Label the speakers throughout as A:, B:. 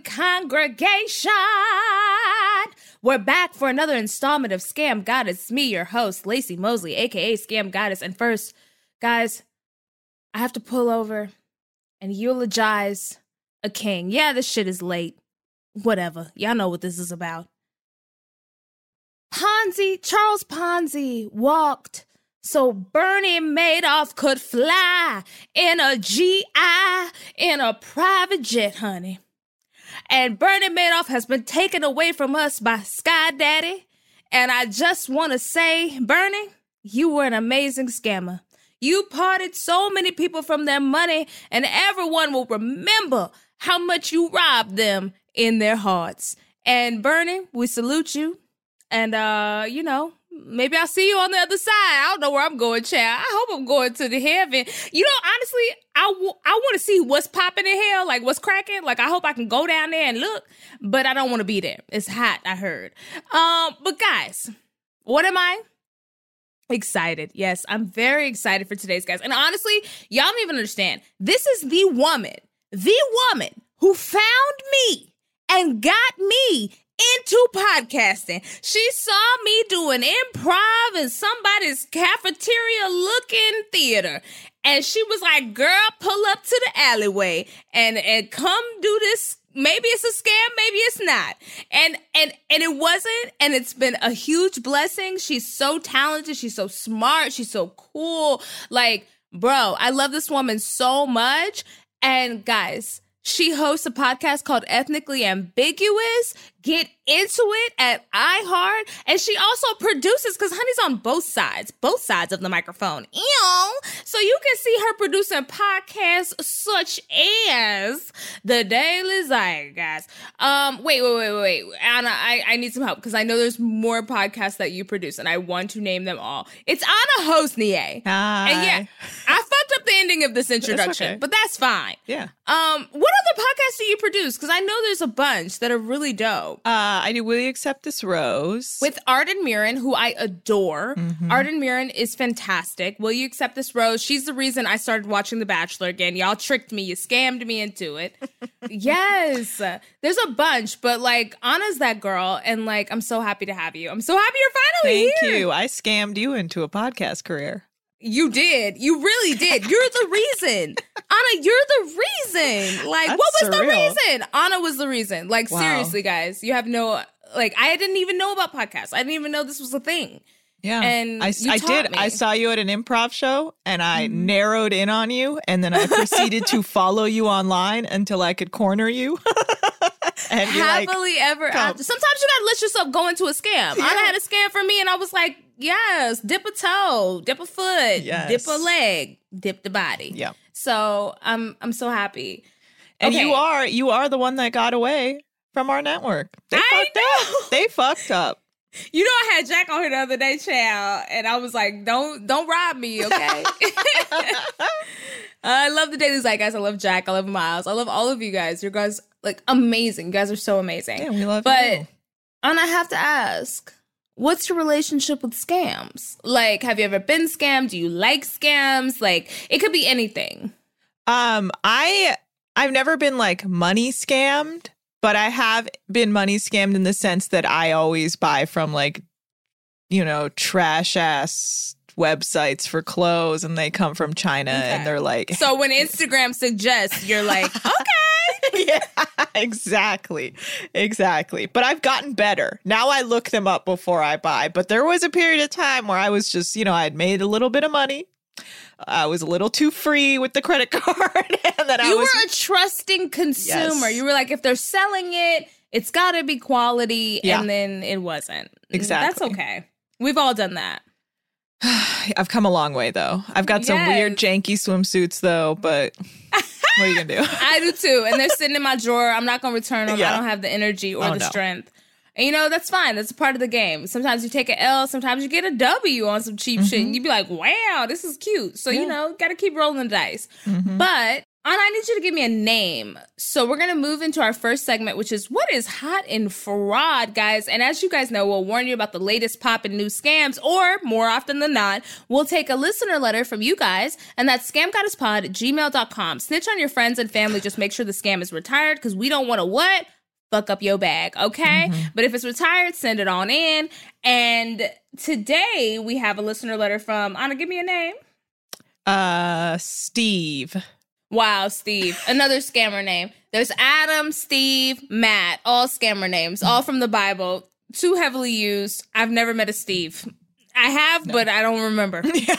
A: Congregation? We're back for another installment of Scam Goddess. Me, your host, Laci Mosley, aka Scam Goddess. And first, guys, I have to pull over and eulogize a king. Yeah, this shit is late. Whatever. Y'all know what this is about. Ponzi, Charles Ponzi walked so Bernie Madoff could fly in a GI in a private jet, honey. And Bernie Madoff has been taken away from us by Sky Daddy. And I just want to say, Bernie, you were an amazing scammer. You parted so many people from their money, and everyone will remember how much you robbed them in their hearts. And Bernie, we salute you. And uh, you know, maybe I'll see you on the other side. I don't know where I'm going, child. I hope I'm going to the heaven. You know, honestly, I, w- I want to see what's popping in hell, like what's cracking. Like I hope I can go down there and look, but I don't want to be there. It's hot, I heard. Um, but guys, what am I? Excited. Yes, I'm very excited for today's guys. And honestly, y'all don't even understand. This is the woman, the woman who found me and got me into podcasting. She saw me doing improv in somebody's cafeteria looking theater. And she was like, girl, pull up to the alleyway and, and come do this. Maybe it's a scam maybe it's not. And and and it wasn't and it's been a huge blessing. She's so talented. She's so smart. She's so cool. Like bro i love this woman so much. And guys she hosts a podcast called Ethnically Ambiguous. Get into it at iHeart. And she also produces, because Honey's on both sides, both sides of the microphone. Ew. So you can see her producing podcasts such as The Daily Zeitgeist. Um, wait, wait, wait, wait, wait. Anna, I, I need some help because I know there's more podcasts that you produce and I want to name them all. It's Anna Hossnieh.
B: Hi.
A: And yeah, I fucked up the ending of this introduction,
B: okay.
A: but that's fine.
B: Yeah.
A: Um, what other podcasts do you produce? Because I know there's a bunch that are really dope.
B: Uh, I do Will You Accept This Rose?
A: With Arden Myrin, who I adore.
B: Mm-hmm.
A: Arden Myrin is fantastic. Will you accept this rose? She's the reason I started watching The Bachelor again. Y'all tricked me. You scammed me into it. yes. There's a bunch, but like Anna's that girl, and like I'm so happy to have you. I'm so happy you're finally here.
B: Thank
A: here.
B: you. I scammed you into a podcast career.
A: You did. You really did. You're the reason. Anna, you're the reason. Like,
B: That's
A: what was the reason? Anna was the reason. Like,
B: Wow.
A: seriously, guys, you have no, like, I didn't even know about podcasts. I didn't even know this was a thing.
B: Yeah.
A: And
B: I, I did.
A: me.
B: I saw you at an improv show and I mm-hmm. narrowed in on you and then I proceeded to follow you online until I could corner you. and you're like,
A: Happily ever
B: come.
A: after. Sometimes you gotta let yourself go into a scam. Anna had a scam for me, and I was like, yes, dip a toe, dip a foot,
B: Yes.
A: dip a leg, dip the body.
B: Yeah.
A: So I'm I'm so happy.
B: and you are you are the one that got away from our network. They
A: I
B: fucked up. They fucked up.
A: You know, I had Jack on here the other day, child, and I was like, "Don't, don't rob me, okay?" I love the like guys. I love Jack. I love Miles. I love all of you guys. You guys like amazing. You guys are so amazing.
B: Yeah, we love
A: but,
B: you.
A: and I have to ask, what's your relationship with scams? Like, have you ever been scammed? Do you like scams? Like, it could be anything.
B: Um, I I've never been like money scammed, but I have been money scammed in the sense that I always buy from like, you know, trash ass websites for clothes and they come from China and they're like
A: So when Instagram suggests, you're like, okay.
B: yeah, exactly. Exactly. But I've gotten better. Now I look them up before I buy. But there was a period of time where I was just, you know, I had made a little bit of money. I was a little too free with the credit card. and then I
A: You
B: was
A: were a trusting consumer.
B: Yes.
A: You were like, if they're selling it, it's got to be quality.
B: Yeah.
A: And then it wasn't.
B: Mm, exactly.
A: That's okay. We've all done that.
B: I've come a long way though. I've got some weird janky swimsuits though, but what are you gonna do?
A: I do too. And they're sitting in my drawer. I'm not to return them.
B: Yeah.
A: I don't have the energy or
B: Oh,
A: the
B: no.
A: strength. And you know, that's fine. That's a part of the game. Sometimes you take an L, sometimes you get a W on some cheap shit. And you'd be like, wow, this is cute. So, you
B: Mm-hmm.
A: Know, got to keep rolling the dice. But Anna, I need you to give me a name. So we're gonna move into our first segment, which is what is hot in fraud, guys. And as you guys know, we'll warn you about the latest pop and new scams, or more often than not, we'll take a listener letter from you guys, and that's scamgoddesspod at gmail.com. Snitch on your friends and family, just make sure the scam is retired, because we don't want to what? Fuck up your bag, okay? But if it's retired, send it on in. And today we have a listener letter from Anna, give me a name.
B: Uh Steve.
A: Wow, Steve. Another scammer name. There's Adam, Steve, Matt, all scammer names, all from the Bible. Too heavily used. I've never met a Steve. I have, but I don't remember.
B: Yeah.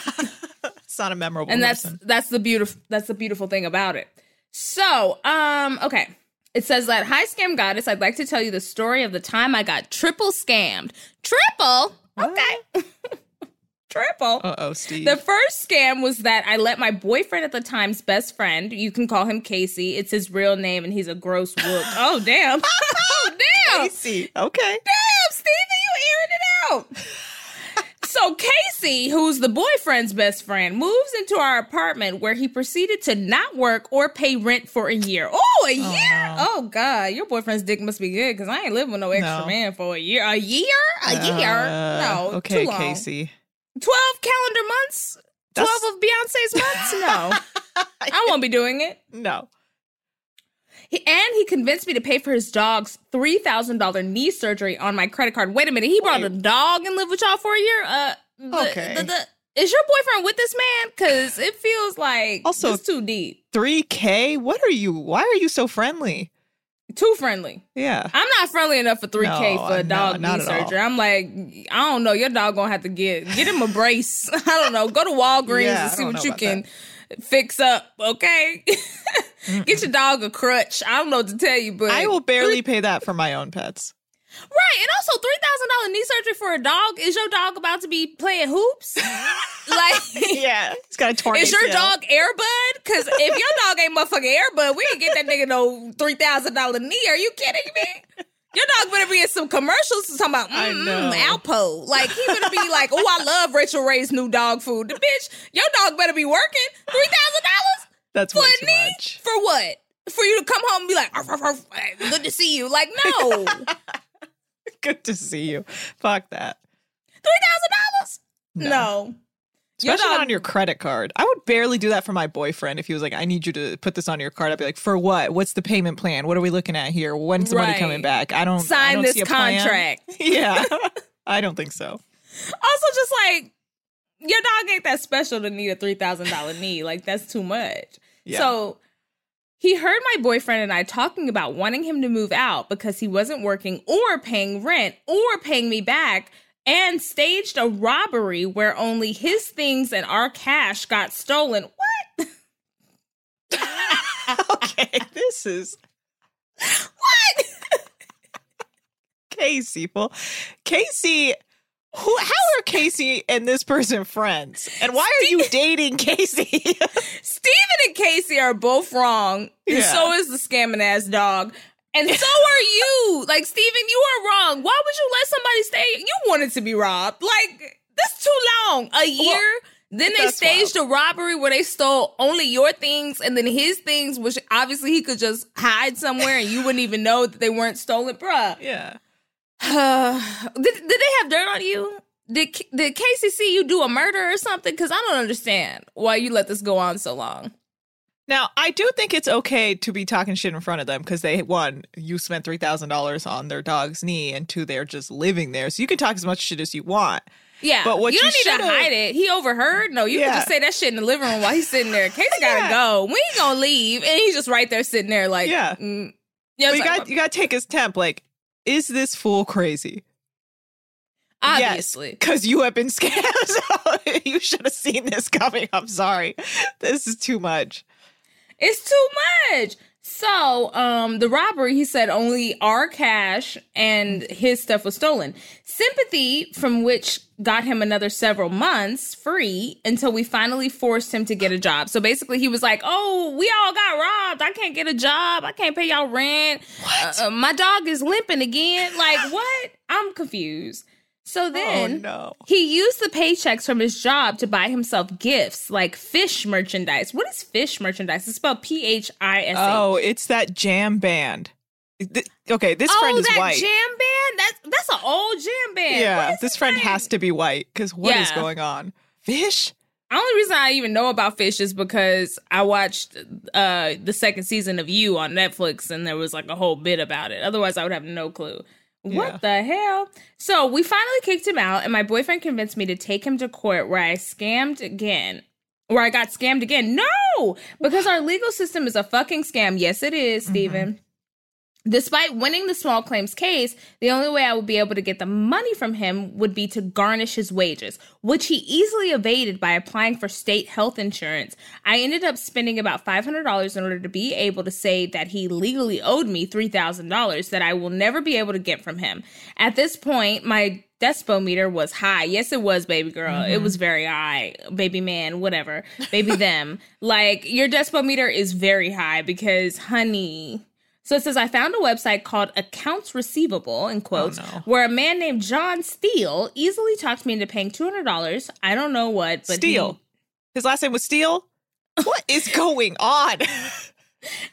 B: it's not a memorable
A: and that's
B: person.
A: that's the beautiful that's the beautiful thing about it. So, um, okay. It says that hi scam goddess, I'd like to tell you the story of the time I got triple scammed. Triple? Okay. triple.
B: Uh oh, Steve.
A: The first scam was that I let my boyfriend at the time's best friend, you can call him Casey, it's his real name and he's a gross whoop. oh, damn. oh, damn.
B: Casey. Okay.
A: Damn, Steven, you airing it out. So Casey, who's the boyfriend's best friend, moves into our apartment where he proceeded to not work or pay rent for a year. Oh, a year? Oh God, your boyfriend's dick must be good because I ain't living with no extra
B: No.
A: man for a year. A year? A year?
B: Uh,
A: No,
B: Okay,
A: too long.
B: Casey.
A: 12 calendar months? 12
B: That's-
A: of Beyonce's months? No. I won't be doing it.
B: No.
A: He, and he convinced me to pay for his dog's $3,000 knee surgery on my credit card. Wait a minute. He brought a dog and lived with y'all for a year? Uh, the-
B: Okay.
A: the- the- is your boyfriend with this man? Because it feels like
B: Also-
A: it's too deep,
B: 3K? What are you? Why are you so friendly?
A: Too friendly.
B: Yeah.
A: I'm not friendly enough for 3K
B: No,
A: for a dog
B: not
A: knee surgery. I'm like, I don't know. Your dog gonna have to get get him a brace. I don't know. Go to Walgreens
B: Yeah,
A: and see what you can fix up. Okay, get your dog a crutch. I don't know what to tell you, but
B: I will barely pay that for my own pets.
A: Right, and also three thousand dollar knee surgery for a dog. Is your dog about to be playing hoops? like,
B: Yeah. It's got a torn
A: is your
B: ACL.
A: dog Air Bud? Because if your dog ain't motherfucking Air Bud, we ain't get that nigga no three thousand dollar knee. Are you kidding me? Your dog better be in some commercials talking about
B: I
A: mm,
B: know.
A: Alpo. Like he better be like, oh, I love Rachael Ray's new dog food. The bitch, your dog better be working three thousand dollars
B: That's
A: for
B: way
A: a
B: too
A: knee
B: much.
A: for what? For you to come home and be like, "Arf, arf, arf, hey, good to see you. Like, no.
B: Good to see you. Fuck that.
A: Three thousand dollars? No. Your
B: Especially not on your credit card. I would barely do that for my boyfriend if he was like, I need you to put this on your card. I'd be like, for what? What's the payment plan? What are we looking at here? When's the money coming back? I don't I
A: Sign
B: don't
A: this
B: see a plan.
A: contract.
B: yeah. I don't think so.
A: Also, just like your dog ain't that special to need a three thousand dollar knee. Like that's too much.
B: Yeah.
A: So he heard my boyfriend and I talking about wanting him to move out because he wasn't working or paying rent or paying me back. And staged a robbery where only his things and our cash got stolen. What?
B: okay, this is
A: What?
B: Casey. Well, Casey, who? How are Casey and this person friends? And why are you dating Casey?
A: Steven and Casey are both wrong. And
B: Yeah.
A: so is the scamming ass dog. And so are you. Like, Steven, you are wrong. Why would you let somebody stay? You wanted to be robbed. Like, that's too long. A year. then they staged a robbery where they stole only your things and then his things, which obviously he could just hide somewhere and you wouldn't even know that they weren't stolen. Bruh.
B: yeah.
A: did, did they have dirt on you? Did, did Casey see you do a murder or something? Because I don't understand why you let this go on so long.
B: Now, I do think it's okay to be talking shit in front of them because they, one, you spent $3,000 on their dog's knee, and two, they're just living there. So you can talk as much shit as you want.
A: Yeah,
B: But what
A: you
B: you
A: don't need to hide it. He overheard. No, you can just say that shit in the living room while he's sitting there. Casey gotta
B: Yeah.
A: go. We ain't gonna leave? And he's just right there sitting there, like,
B: Yeah.
A: mm. yeah.
B: You
A: like,
B: got you got to take his temp. Like, is this fool crazy?
A: obviously.
B: because you have been scammed. You should have seen this coming. I'm sorry. This is too much.
A: It's too much. So, um, the robbery, he said only our cash and his stuff was stolen. Sympathy, from which got him another several months free until we finally forced him to get a job. So basically, he was like, "Oh, we all got robbed. I can't get a job. I can't pay y'all rent. Uh, uh, my dog is limping again. Like what? I'm confused." So then,
B: oh no.
A: he used the paychecks from his job to buy himself gifts like Phish merchandise. What is Phish merchandise? It's spelled P H I S.
B: Oh, it's that jam band. Th- okay, this
A: Oh,
B: friend is
A: that
B: white.
A: jam band? That's that's an old jam band.
B: Yeah,
A: is
B: this friend
A: name?
B: has to be white because what is
A: Yeah.
B: going on? Fish?
A: The only reason I even know about Phish is because I watched uh the second season of You on Netflix and there was like a whole bit about it. Otherwise, I would have no clue. What
B: Yeah.
A: the hell? So we finally kicked him out, and my boyfriend convinced me to take him to court where I scammed again. Where I got scammed again. No! Because our legal system is a fucking scam. Yes, it is, mm-hmm. Steven. Despite winning the small claims case, the only way I would be able to get the money from him would be to garnish his wages, which he easily evaded by applying for state health insurance. I ended up spending about $500 in order to be able to say that he legally owed me $3,000 that I will never be able to get from him. At this point, my despo meter was high. Yes, it was, baby girl. It mm-hmm. was very high. Baby man, whatever. Baby them. Like, your despo meter is very high because, honey. So it says, I found a website called Accounts Receivable, in oh, quotes,
B: Oh, no.
A: where a man named John Steele easily talked me into paying $200. I don't know what, but
B: Steele. His last name was Steele? What is going on?
A: girl,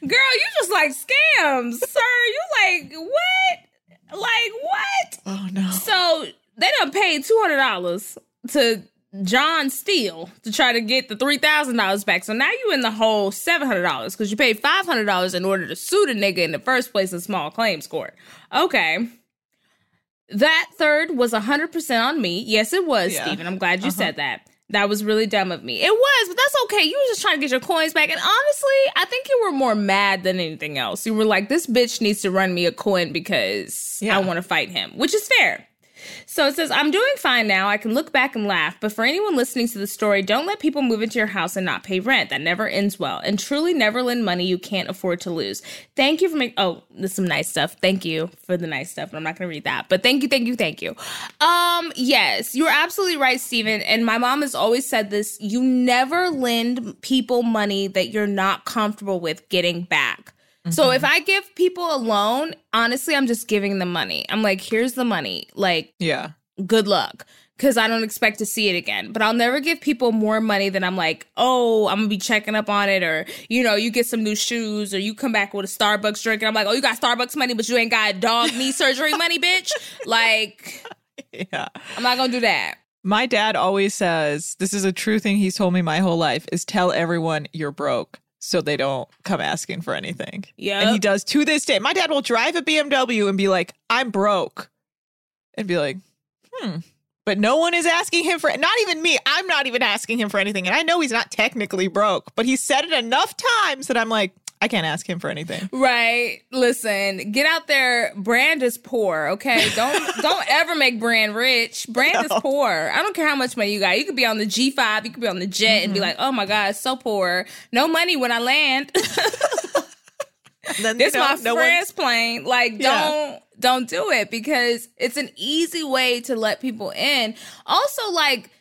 A: you just like scams, sir. You like, what? Like, what?
B: oh no.
A: So they done paid two hundred dollars to John Steele to try to get the three thousand dollars back. So now you're in the hundred dollars because you paid five hundred dollars in order to sue the nigga in the first place in small claims court. Okay. That third was hundred percent on me. Yes, it was,
B: Yeah.
A: Stephen. I'm glad you
B: Uh-huh.
A: said that. That was really dumb of me. It was, but that's okay. You were just trying to get your coins back. And honestly, I think you were more mad than anything else. You were like, this bitch needs to run me a coin because
B: Yeah.
A: I want to fight him, which is fair. So it says, I'm doing fine now. I can look back and laugh. But for anyone listening to the story, don't let people move into your house and not pay rent. That never ends well. And truly never lend money you can't afford to lose. Thank you for making, oh, there's some nice stuff. Thank you for the nice stuff. I'm not going to read that. But thank you, thank you, thank you. Um, yes, you're absolutely right, Stephen. And my mom has always said this you never lend people money that you're not comfortable with getting back. So if mm-hmm. I give people a loan, honestly, I'm just giving them money. I'm like, here's the money. Like,
B: Yeah.
A: good luck because I don't expect to see it again. But I'll never give people more money than I'm like, oh, I'm gonna be checking up on it, or you know, you get some new shoes, or you come back with a Starbucks drink, and I'm like, oh, you got Starbucks money, but you ain't got dog knee surgery money, bitch. Like,
B: Yeah.
A: I'm not gonna do that.
B: My dad always says, this is a true thing he's told me my whole life, is tell everyone you're broke so they don't come asking for anything.
A: Yeah,
B: And he does to this day. My dad will drive a BMW and be like, I'm broke. And be like, hmm. But no one is asking him for not even me. I'm not even asking him for anything. And I know he's not technically broke, but he said it enough times that I'm like, I can't ask him for anything.
A: Right. Listen, get out there. Brand is poor. Okay. Don't don't ever make brand rich. Brand is poor. I don't care how much money you got. You could be on the G five. You could be on the jet and be mm-hmm. like, oh my god, so poor. No money when I land.
B: Then,
A: this
B: you know,
A: my
B: no
A: friend's plane. Like, don't don't do it because it's an easy way to let people in. Also, like.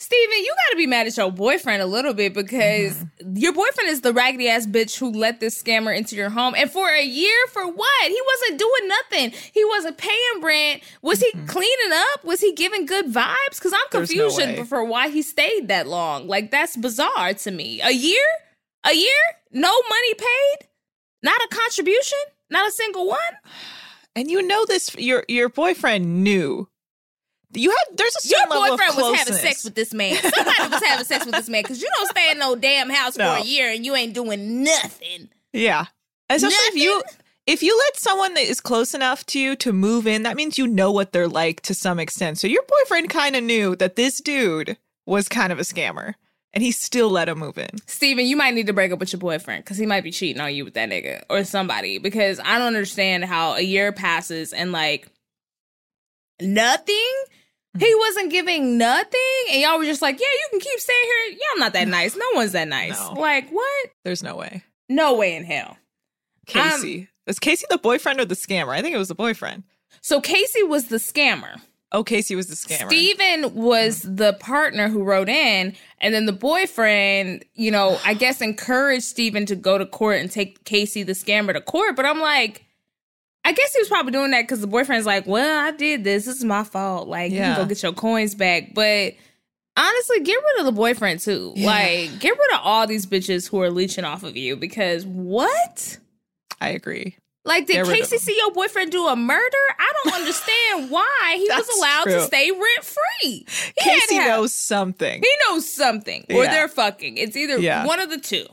A: Steven, you gotta be mad at your boyfriend a little bit because
B: Mm-hmm.
A: your boyfriend is the raggedy ass bitch who let this scammer into your home. And for a year, for what? He wasn't doing nothing. He wasn't paying rent. Was he cleaning up? Was he giving good vibes? Because I'm
B: Mm-hmm. No
A: confused for why he stayed that long. Like, that's bizarre to me. A year? A year? No money paid? Not a contribution? Not a single one?
B: And you know this your your boyfriend knew. You had there's a
A: Your
B: certain level of
A: boyfriend was having sex with this man. Somebody was having sex with this man because you don't stay in no damn house
B: No.
A: for a year and you ain't doing nothing.
B: Yeah. Especially if you if you let someone that is close enough to you to move in, that means you know what they're like to some extent. So your boyfriend kind of knew that this dude was kind of a scammer and he still let him move in.
C: Steven, you might need to break up with your boyfriend because he might be cheating on you with that nigga or somebody. Because I don't understand how a year passes and like nothing. He wasn't giving nothing, and y'all were just like, "Yeah, you can keep staying here." I'm not that nice. No one's that nice.
B: No.
C: Like what?
B: There's no way.
C: No way in hell.
B: Casey. Um, was Casey the boyfriend or the scammer? I think it was the boyfriend.
C: So Casey was the scammer.
B: Oh, Casey was the scammer.
C: Steven was mm-hmm. the partner who wrote in, and then the boyfriend, you know, I guess encouraged Steven to go to court and take Casey the scammer to court. But I'm like, I guess he was probably doing that because the boyfriend's like, well, I did this. This is my fault. Like, you can go get your coins back. But honestly, get rid of the boyfriend too.
B: Yeah.
C: Like, get rid of all these bitches who are leeching off of you because what?
B: I agree.
C: Like, did
B: Get rid of
C: Casey see your boyfriend do a murder? I don't understand why he was allowed to stay rent free.
B: Casey knows something.
C: He knows something, or they're fucking. It's either
B: Yeah.
C: one of the two.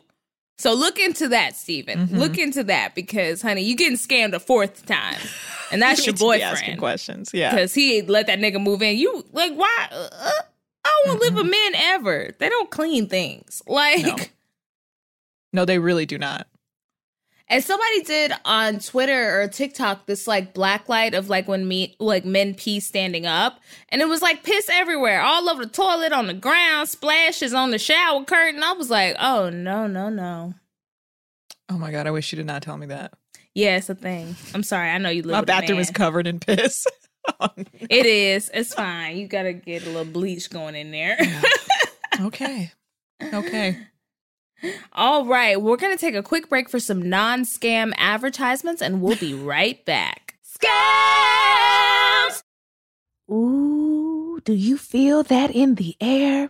C: So look into that, Stephen.
B: Mm-hmm.
C: Look into that because, honey, you getting scammed a fourth time, and that's
B: You
C: your
B: be asking
C: boyfriend
B: questions. Yeah.
C: because he let that nigga move in. You like why? Uh, uh, I won't live with men ever. They don't clean things. Like,
B: Mm-hmm. No. No, they really do not.
C: And somebody did on Twitter or TikTok this like black light of like when me like men pee standing up, and it was like piss everywhere, all over the toilet, on the ground, splashes on the shower curtain. I was like, oh no, no, no.
B: Oh my god, I wish you did not tell me that.
C: Yeah, it's a thing. I'm sorry. I know you live.
B: My bathroom is covered in piss. Oh, no.
C: It is. It's fine. You gotta get a little bleach going in there.
B: okay. Okay.
C: All right, we're gonna take a quick break for some non-scam advertisements, and we'll be right back. Scams.
A: Ooh, do you feel that in the air?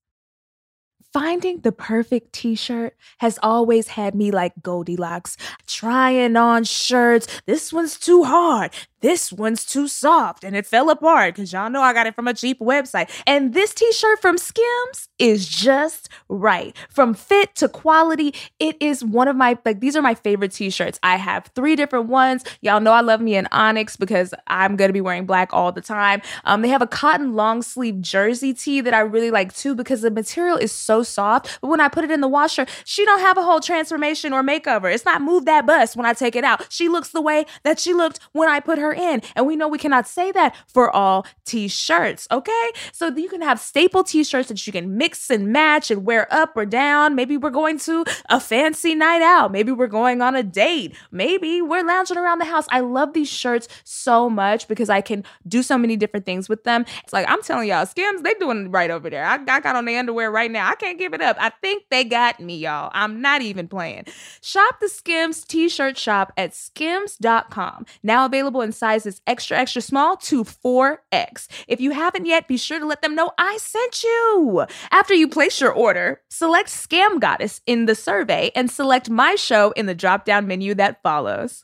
A: Finding the perfect t shirt has always had me like Goldilocks, trying on shirts. This one's too hard. This one's too soft. And it fell apart because y'all know I got it from a cheap website. And this t shirt from Skims is just right. From fit to quality, it is one of my, like, these are my favorite t shirts. I have three different ones. Y'all know I love me an Onyx because I'm going to be wearing black all the time. Um, they have a cotton long sleeve jersey tee that I really like too because the material is so soft. But when I put it in the washer, she don't have a whole transformation or makeover. It's not move that bust when I take it out. She looks the way that she looked when I put her in. And we know we cannot say that for all t-shirts, okay? So you can have staple t-shirts that you can mix and match and wear up or down. Maybe we're going to a fancy night out. Maybe we're going on a date. Maybe we're lounging around the house. I love these shirts so much because I can do so many different things with them. It's like I'm telling y'all, Skims, they doing it right over there. I, got on the underwear right now. I can't give it up. I think they got me, y'all. I'm not even playing. Shop the Skims t-shirt shop at skims.com. Now available in sizes extra, extra small to 4X. If you haven't yet, be sure to let them know I sent you. After you place your order, select Scam Goddess in the survey and select my show in the drop down menu that follows.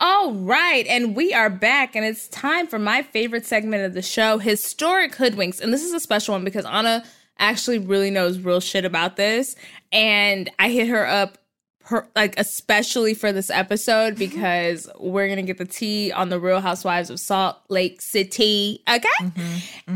C: All
A: right, and we are back, and it's time for my favorite segment of the show, Historic Hoodwinks. And this is a special one because Anna actually really knows real shit about this. And I hit her up, like, especially for this episode because we're to get the tea on the Real Housewives of Salt Lake City. Okay?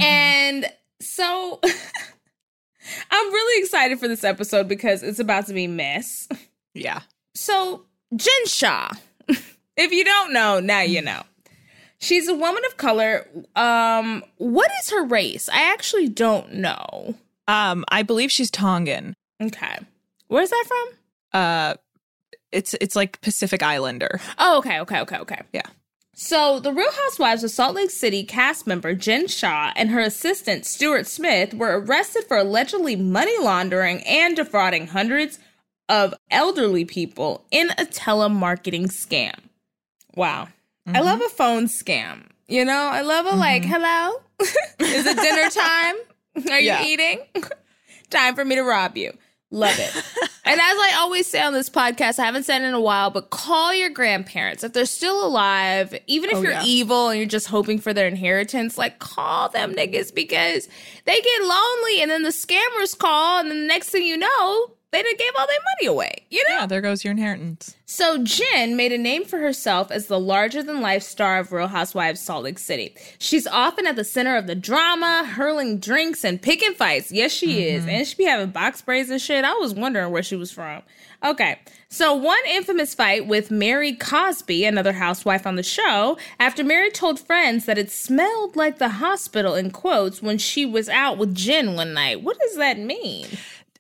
A: And so I'm really excited for this episode because it's about to be mess.
B: Yeah.
A: So, Jen Shah, if you don't know, now you know. She's a woman of color. Um, what is her race? I actually don't know.
B: Um, I believe she's Tongan.
A: Okay. Where's that from?
B: Uh, it's it's like Pacific Islander.
A: Oh, okay, okay, okay, okay.
B: Yeah.
A: So, the Real Housewives of Salt Lake City cast member Jen Shah and her assistant Stuart Smith were arrested for allegedly money laundering and defrauding hundreds of elderly people in a telemarketing scam. Wow. I love a phone scam. You know, I love a like, hello? Is it dinner time? Are you
B: Yeah.
A: eating? time for me to rob you. Love it. and as I always say on this podcast, I haven't said it in a while, but call your grandparents. If they're still alive, even if
B: Oh,
A: you're
B: yeah.
A: evil and you're just hoping for their inheritance, like call them niggas because they get lonely and then the scammers call and then the next thing you know, they done gave all their money away. You know?
B: Yeah, there goes your inheritance.
A: So Jen made a name for herself as the larger than life star of Real Housewives Salt Lake City. She's often at the center of the drama, hurling drinks and picking fights. Yes, she is. And she be having box braids and shit. I was wondering where she was from. Okay. So one infamous fight with Mary Cosby, another housewife on the show, after Mary told friends that it smelled like the hospital in quotes when she was out with Jen one night. What does that mean?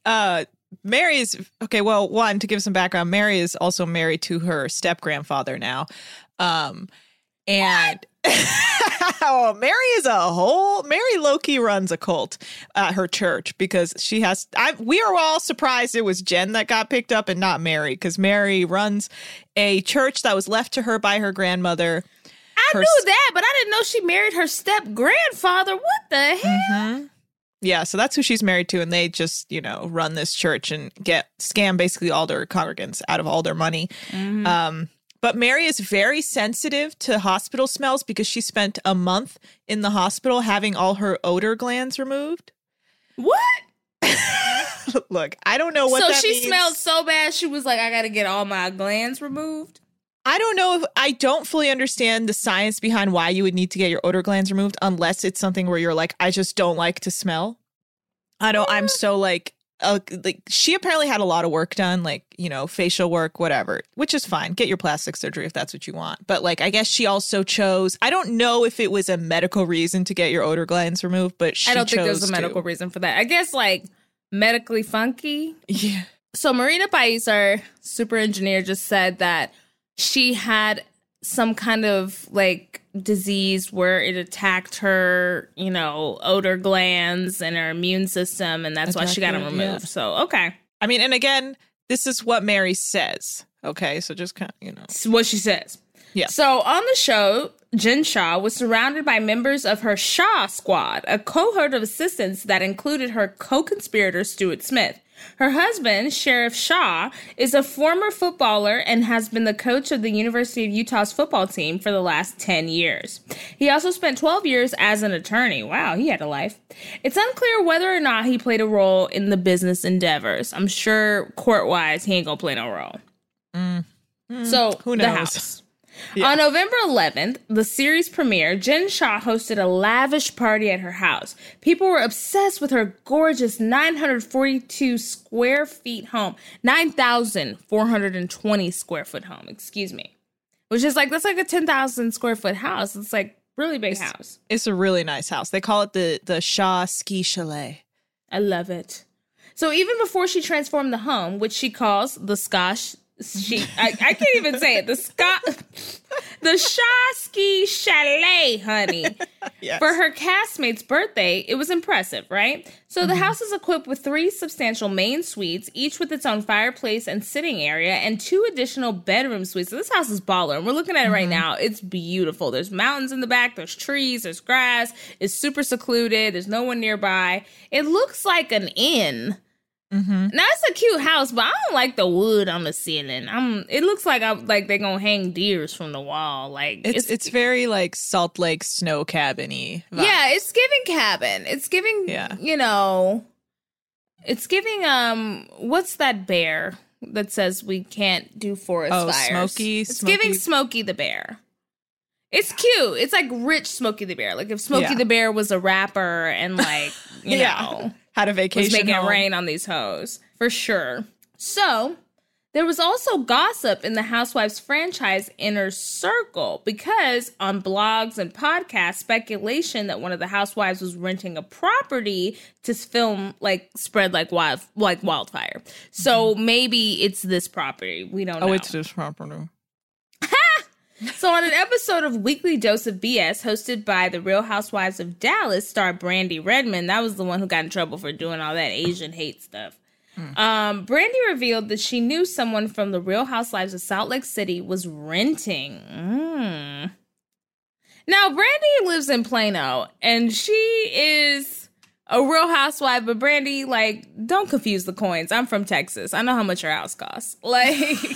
B: Uh, Mary is okay. Well, one to give some background, Mary is also married to her step grandfather now, um, and oh, Mary is a whole. Mary Loki runs a cult at her church because she has. I we are all surprised it was Jen that got picked up and not Mary because Mary runs a church that was left to her by her grandmother.
A: I
B: Her
A: knew that, but I didn't know she married her step grandfather. What the hell?
B: Yeah, so that's who she's married to, and they just, you know, run this church and get scam basically all their congregants out of all their money. Um, but Mary is very sensitive to hospital smells because she spent a month in the hospital having all her odor glands removed.
A: What?
B: Look, I don't know what
A: so she
B: means.
A: smelled so bad, she was like, I gotta get all my glands removed.
B: I don't know if I don't fully understand the science behind why you would need to get your odor glands removed unless it's something where you're like, I just don't like to smell. I don't. I'm so like, uh, like she apparently had a lot of work done, like you know, facial work, whatever, which is fine. Get your plastic surgery if that's what you want. But like, I guess she also chose. I don't know if it was a medical reason to get your odor glands removed, but she
A: I don't think there's a
B: to.
A: medical reason for that. I guess like medically funky.
B: Yeah.
A: So Marina Pais, our super engineer, just said that she had some kind of like disease where it attacked her, you know, odor glands and her immune system, and that's why she got them removed.
B: yeah.
A: So okay,
B: I mean, and again, this is what Mary says. Okay, so just kind of you know.
A: It's what she says.
B: Yeah.
A: So on the show, Jen Shah was surrounded by members of her Shah Squad, a cohort of assistants that included her co-conspirator Stuart Smith. Her husband, Sharrieff Shah, is a former footballer and has been the coach of the University of Utah's football team for the last 10 years. He also spent 12 years as an attorney. Wow, he had a life. It's unclear whether or not he played a role in the business endeavors. I'm sure court-wise he ain't gonna play no role. Mm. So,
B: who
A: the
B: knows?
A: House. On November 11th, the series premiere, Jen Shah hosted a lavish party at her house. People were obsessed with her gorgeous 942 square feet home, 9,420 square foot home, excuse me. Which is like, that's like a 10,000 square foot house. It's like really big house.
B: It's a really nice house. They call it the the Shah Ski Chalet.
A: I love it. So even before she transformed the home, which she calls the Scotch, she I, I can't even say it. The Scott, the Shosky Chalet, honey.
B: Yes.
A: For her castmate's birthday, it was impressive, right? So the mm-hmm. house is equipped with three substantial main suites, each with its own fireplace and sitting area, and two additional bedroom suites. So this house is baller, and we're looking at it right mm-hmm. now. It's beautiful. There's mountains in the back, there's trees, there's grass. It's super secluded. There's no one nearby. It looks like an inn.
B: Mm-hmm.
A: Now it's a cute house, but I don't like the wood on the ceiling. I'm. It looks like I like they're gonna hang deers from the wall. Like
B: It's it's very like Salt Lake snow cabiny.
A: yeah, it's giving cabin. It's giving.
B: Yeah.
A: you know, it's giving. Um, what's that bear that says we can't do forest
B: Oh,
A: fires?
B: Smokey-
A: It's
B: Smokey-
A: giving Smokey the bear. It's cute. It's like rich Smokey the bear. Like if Smokey
B: Yeah.
A: the bear was a rapper and like you
B: Yeah.
A: know
B: Had a
A: was
B: vacation.
A: making it rain on these hoes for sure. So there was also gossip in the Housewives franchise inner circle because on blogs and podcasts, speculation that one of the housewives was renting a property to film like spread like wild like wildfire. So maybe it's this property. We don't know.
B: Mm-hmm. Oh, it's this property.
A: So, on an episode of Weekly Dose of BS hosted by the Real Housewives of Dallas star Brandi Redmond, that was the one who got in trouble for doing all that Asian hate stuff. Um, Brandi revealed that she knew someone from the Real Housewives of Salt Lake City was renting. Mm. Now, Brandi lives in Plano, and she is a Real Housewife. But Brandi, like, don't confuse the coins. I'm from Texas. I know how much your house costs. Like.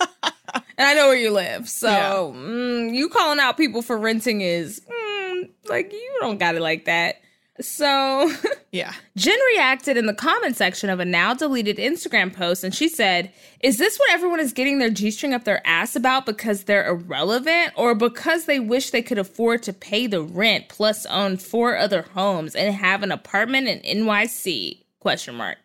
A: And I know where you live. So
B: Yeah.
A: mm, you calling out people for renting is mm, like you don't got it like that. So
B: Yeah.
A: Jen reacted in the comment section of a now deleted Instagram post and she said, Is this what everyone is getting their G string up their ass about because they're irrelevant or because they wish they could afford to pay the rent plus own four other homes and have an apartment in NYC? Question mark.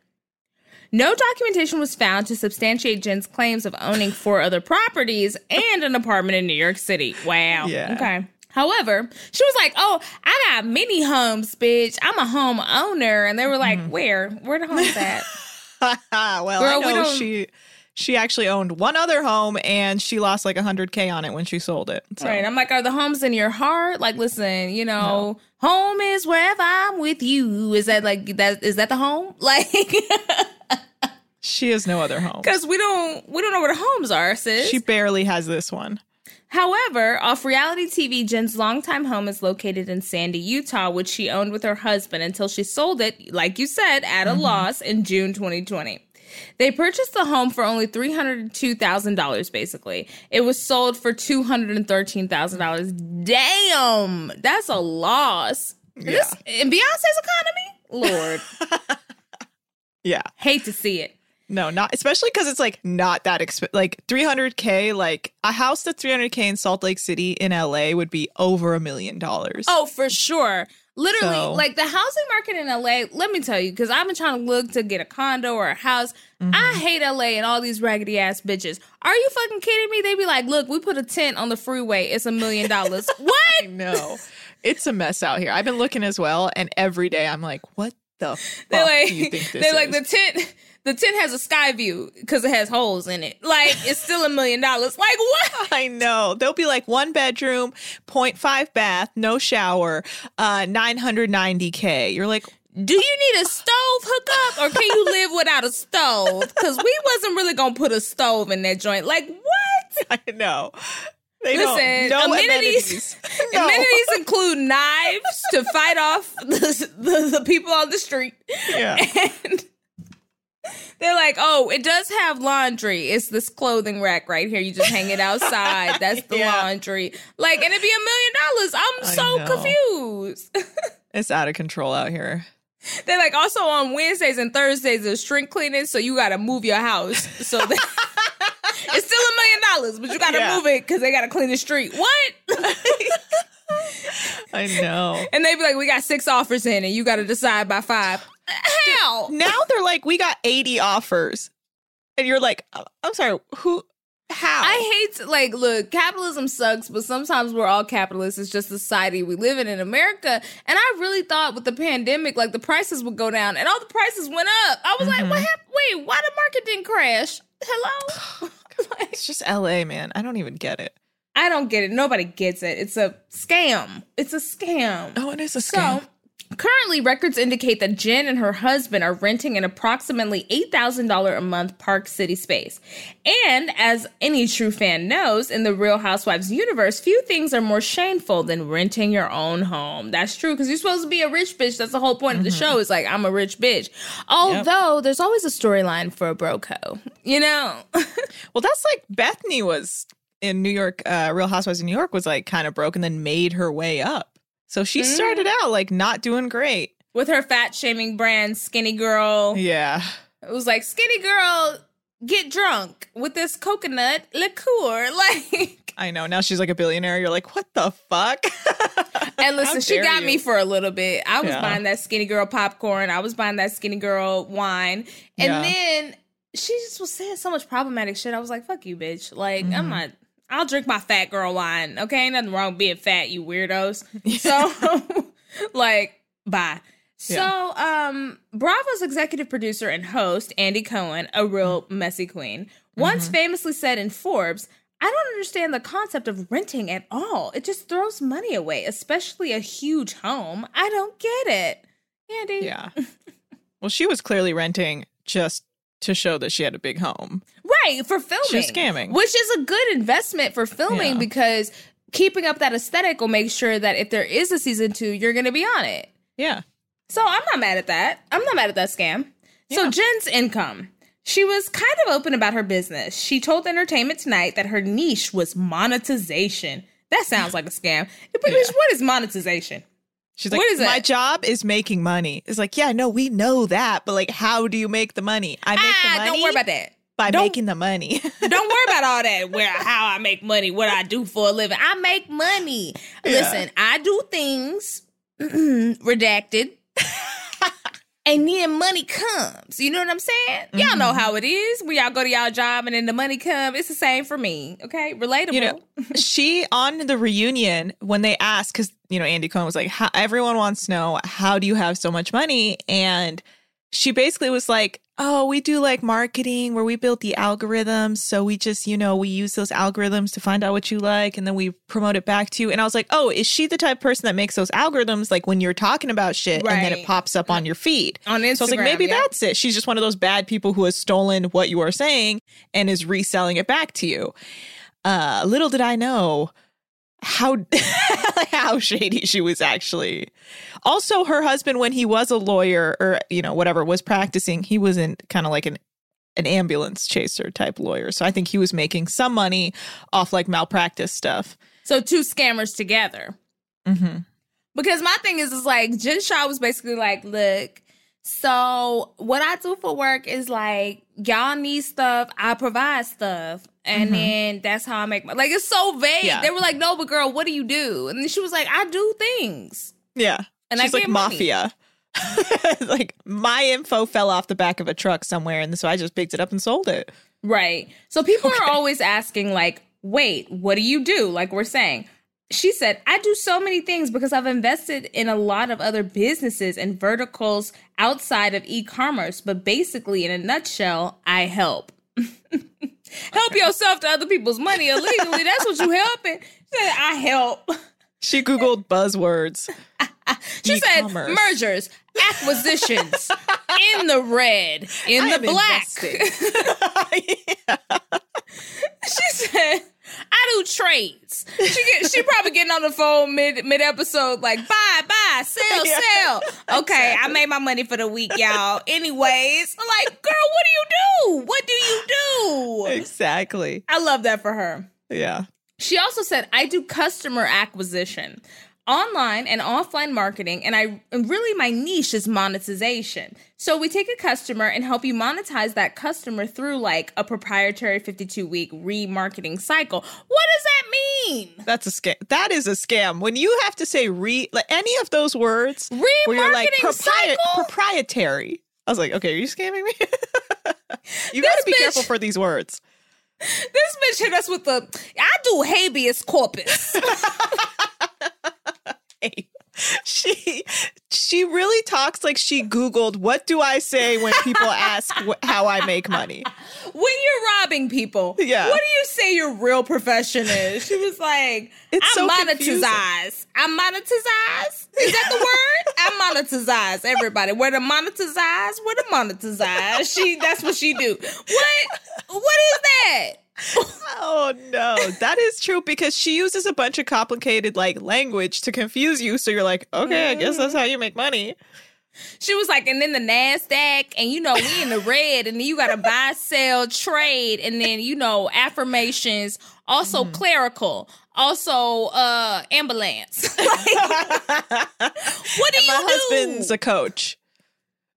A: No documentation was found to substantiate Jen's claims of owning four other properties and an apartment in New York City. Wow.
B: Yeah.
A: Okay. However, she was like, "Oh, I got many homes, bitch. I'm a home owner." And they were like, mm-hmm. "Where? Where the homes at?"
B: well,
A: Girl,
B: I
A: we
B: know
A: don't-
B: she she actually owned one other home and she lost like 100k on it when she sold it. So.
A: Right. I'm like, "Are the homes in your heart?" Like, listen, you know, home is wherever I'm with you. Is that like that? Is that the home? Like,
B: She has no other home.
A: because we don't we don't know where the homes are, sis.
B: She barely has this one.
A: However, off reality TV, Jen's longtime home is located in Sandy, Utah, which she owned with her husband until she sold it, like you said, at a mm-hmm. loss in June 2020. They purchased the home for only $302,000, basically. It was sold for $213,000. Damn, that's a loss. This, in Beyonce's economy? Lord,
B: Yeah.
A: hate to see it.
B: No, not especially because it's like not that expensive. Like 300k, like a house that's 300k in Salt Lake City in LA would be over a million dollars.
A: Oh, for sure. Literally,
B: So-
A: like the housing market in LA, let me tell you, because I've been trying to look to get a condo or a house.
B: Mm-hmm.
A: I hate LA and all these raggedy ass bitches. Are you fucking kidding me? They be like, look, we put a tent on the freeway. It's a million dollars. What?
B: no, it's a mess out here. I've been looking as well, and every day I'm like, what the
A: They're like,
B: do you think this
A: they're like the tent. The tent has a sky view because it has holes in it. Like it's still a million dollars. Like what?
B: I know. They'll be like one bedroom, 0.5 bath, no shower, uh, 990k. You're like,
A: Do you need a stove hookup or can you live without a stove? Because we wasn't really gonna put a stove in that joint. Like what?
B: I know. They
A: Listen,
B: don't. No
A: amenities.
B: amenities. No.
A: Amenities include knives to fight off the, the, the people on the street.
B: Yeah.
A: And they're like, oh, it does have laundry. It's this clothing rack right here. You just hang it outside. That's the
B: Yeah.
A: laundry. Like, and it'd be a million dollars. I'm
B: I
A: so
B: know.
A: confused.
B: It's out of control out here.
A: They're like, also on Wednesdays and Thursdays, there's shrink cleaning. So you got to move your house. So that. It's still a million dollars, but you got to
B: Yeah.
A: move it because they got to clean the street. What?
B: I know.
A: And they be like, we got six offers in and you got to decide by five. How?
B: Now they're like, we got 80 offers. And you're like, "Uh, I'm sorry, who, how?
A: I hate to, like, look, capitalism sucks, but sometimes we're all capitalists. It's just the society we live in in America. And I really thought with the pandemic, like, the prices would go down and all the prices went up. I was like, what happened? Wait, why the market didn't crash? Hello? Like,
B: it's just LA, man. I don't even get it.
A: I don't get it. Nobody gets it. It's a scam. It's a scam.
B: Oh, it is a
A: So,
B: scam.
A: Currently, records indicate that Jen and her husband are renting an approximately $8,000 a month Park City space. And as any true fan knows, in the Real Housewives universe, few things are more shameful than renting your own home. That's true because you're supposed to be a rich bitch. That's the whole point of the show. Is like I'm a rich bitch. Although there's always a storyline for a broco, you know.
B: Well, that's like Bethenny was in New York, uh, Real Housewives in New York was like kind of broke and then made her way up. So she started out like not doing great.
A: With her fat shaming brand, Skinny Girl.
B: Yeah.
A: It was like skinny girl get drunk with this coconut liqueur. Like
B: I know. Now she's like a billionaire. You're like, what the fuck?
A: and listen, she got
B: you.
A: me for a little bit. I was
B: Yeah.
A: buying that skinny girl popcorn. I was buying that skinny girl wine. And
B: Yeah.
A: then she just was saying so much problematic shit. I was like, fuck you, bitch. Like, I'm
B: Mm-hmm.
A: not I'll drink my fat girl wine. Okay, nothing wrong with being fat, you weirdos. So like, bye. So, um, Bravo's executive producer and host, Andy Cohen, a real messy queen, once
B: Mm-hmm.
A: famously said in Forbes, I don't understand the concept of renting at all. It just throws money away, especially a huge home. I don't get it. Andy.
B: yeah. Well, she was clearly renting just to show that she had a big home.
A: Right, for filming.
B: She was scamming.
A: Which is a good investment for filming
B: Yeah.
A: because keeping up that aesthetic will make sure that if there is a season two, you're going to be on it.
B: Yeah.
A: So I'm not mad at that. I'm not mad at that scam. So Jen's income. She was kind of open about her business. She told Entertainment Tonight that her niche was monetization. That sounds like a scam. But bitch, what is monetization?
B: She's like,
A: What is
B: my
A: it?
B: job is making money. It's like, yeah, no, we know that, but like, how do you make the money? I make
A: Ah,
B: the money
A: don't worry about that.
B: By
A: Don't-
B: making the money.
A: Don't worry about all that. Where how I make money, what I do for a living. I make money. Listen, I do things redacted. And then money comes. You know what I'm saying? Y'all mm-hmm. know how it is. When y'all go to y'all job and then the money come, it's the same for me. Okay? Relatable.
B: you know, she on the reunion when they asked, because you know Andy Cohen was like, how, everyone wants to know how do you have so much money, and she basically was like, oh, we do like marketing where we built the algorithms, so we just you know we use those algorithms to find out what you like, and then we promote it back to you. And I was like, oh, is she the type of person that makes those algorithms like when you're talking about shit and then it pops up on your feed?
A: On Instagram.
B: So I was like, maybe
A: yeah.
B: that's it. She's just one of those bad people who has stolen what you are saying and is reselling it back to you. Uh, little did I know how how shady she was actually. Also, her husband, when he was a lawyer or you know whatever was practicing, he wasn't kind of like an an ambulance chaser type lawyer. So I think he was making some money off like malpractice stuff.
A: So two scammers together.
B: Mm-hmm.
A: Because my thing is, is like Jen Shah was basically like, look, so what I do for work is like y'all need stuff, I provide stuff, and then that's how I make my like it's so vague.
B: Mm-hmm. Yeah.
A: They were like, no, but girl, what do you do? And then she was like, I do things.
B: Yeah.
A: And I
B: She's like mafia. like my info fell off the back of a truck somewhere, and so I just picked it up and sold it.
A: Right. So people are always asking, like, wait, what do you do? Like we're saying. She said, I do so many things because I've invested in a lot of other businesses and verticals outside of e commerce. But basically, in a nutshell, I help. help yourself to other people's money illegally. That's what you helping. She said, I help.
B: She googled buzzwords.
A: She said,
B: E-commerce.
A: mergers, acquisitions, in the red, in
B: I
A: the black.
B: investing.
A: She said, "I do trades." She get, she probably getting on the phone mid mid episode, like buy, buy, sell,
B: Yeah,
A: sell. Okay, I made my money for the week, y'all. Anyways, I'm like, girl, what do you do? What do you do?
B: exactly.
A: I love that for her.
B: Yeah.
A: She also said, I do customer acquisition, online and offline marketing, and I and really my niche is monetization. So we take a customer and help you monetize that customer through like a proprietary 52 week remarketing cycle. What does that mean?
B: That's a scam. That is a scam. When you have to say re like any of those words where you're like
A: Remarketing cycle?
B: proprietary. I was like, okay, are you scamming me? you got to be
A: bitch-
B: careful for these words.
A: This bitch hit us with the I do habeas corpus.
B: She she really talks like she Googled, what do I say when people ask wh- how I make money?
A: when you're robbing people,
B: Yeah.
A: what do you say your real profession is? She was like,
B: It's
A: I
B: so
A: monetize. I monetize. Is that the word? I monetize. Everybody, where the monetize? Where the monetize? She. That's what she do. What? What is that?
B: Oh no, that is true because she uses a bunch of complicated like language to confuse you. So you're like, okay, I guess that's how you make money.
A: She was like, and then the Nasdaq, and you know we in the red, and then you got to buy, sell, trade, and then you know affirmations, also
B: Mm-hmm.
A: clerical, also uh ambulance. Like, what do you
B: My
A: do?
B: husband's a coach.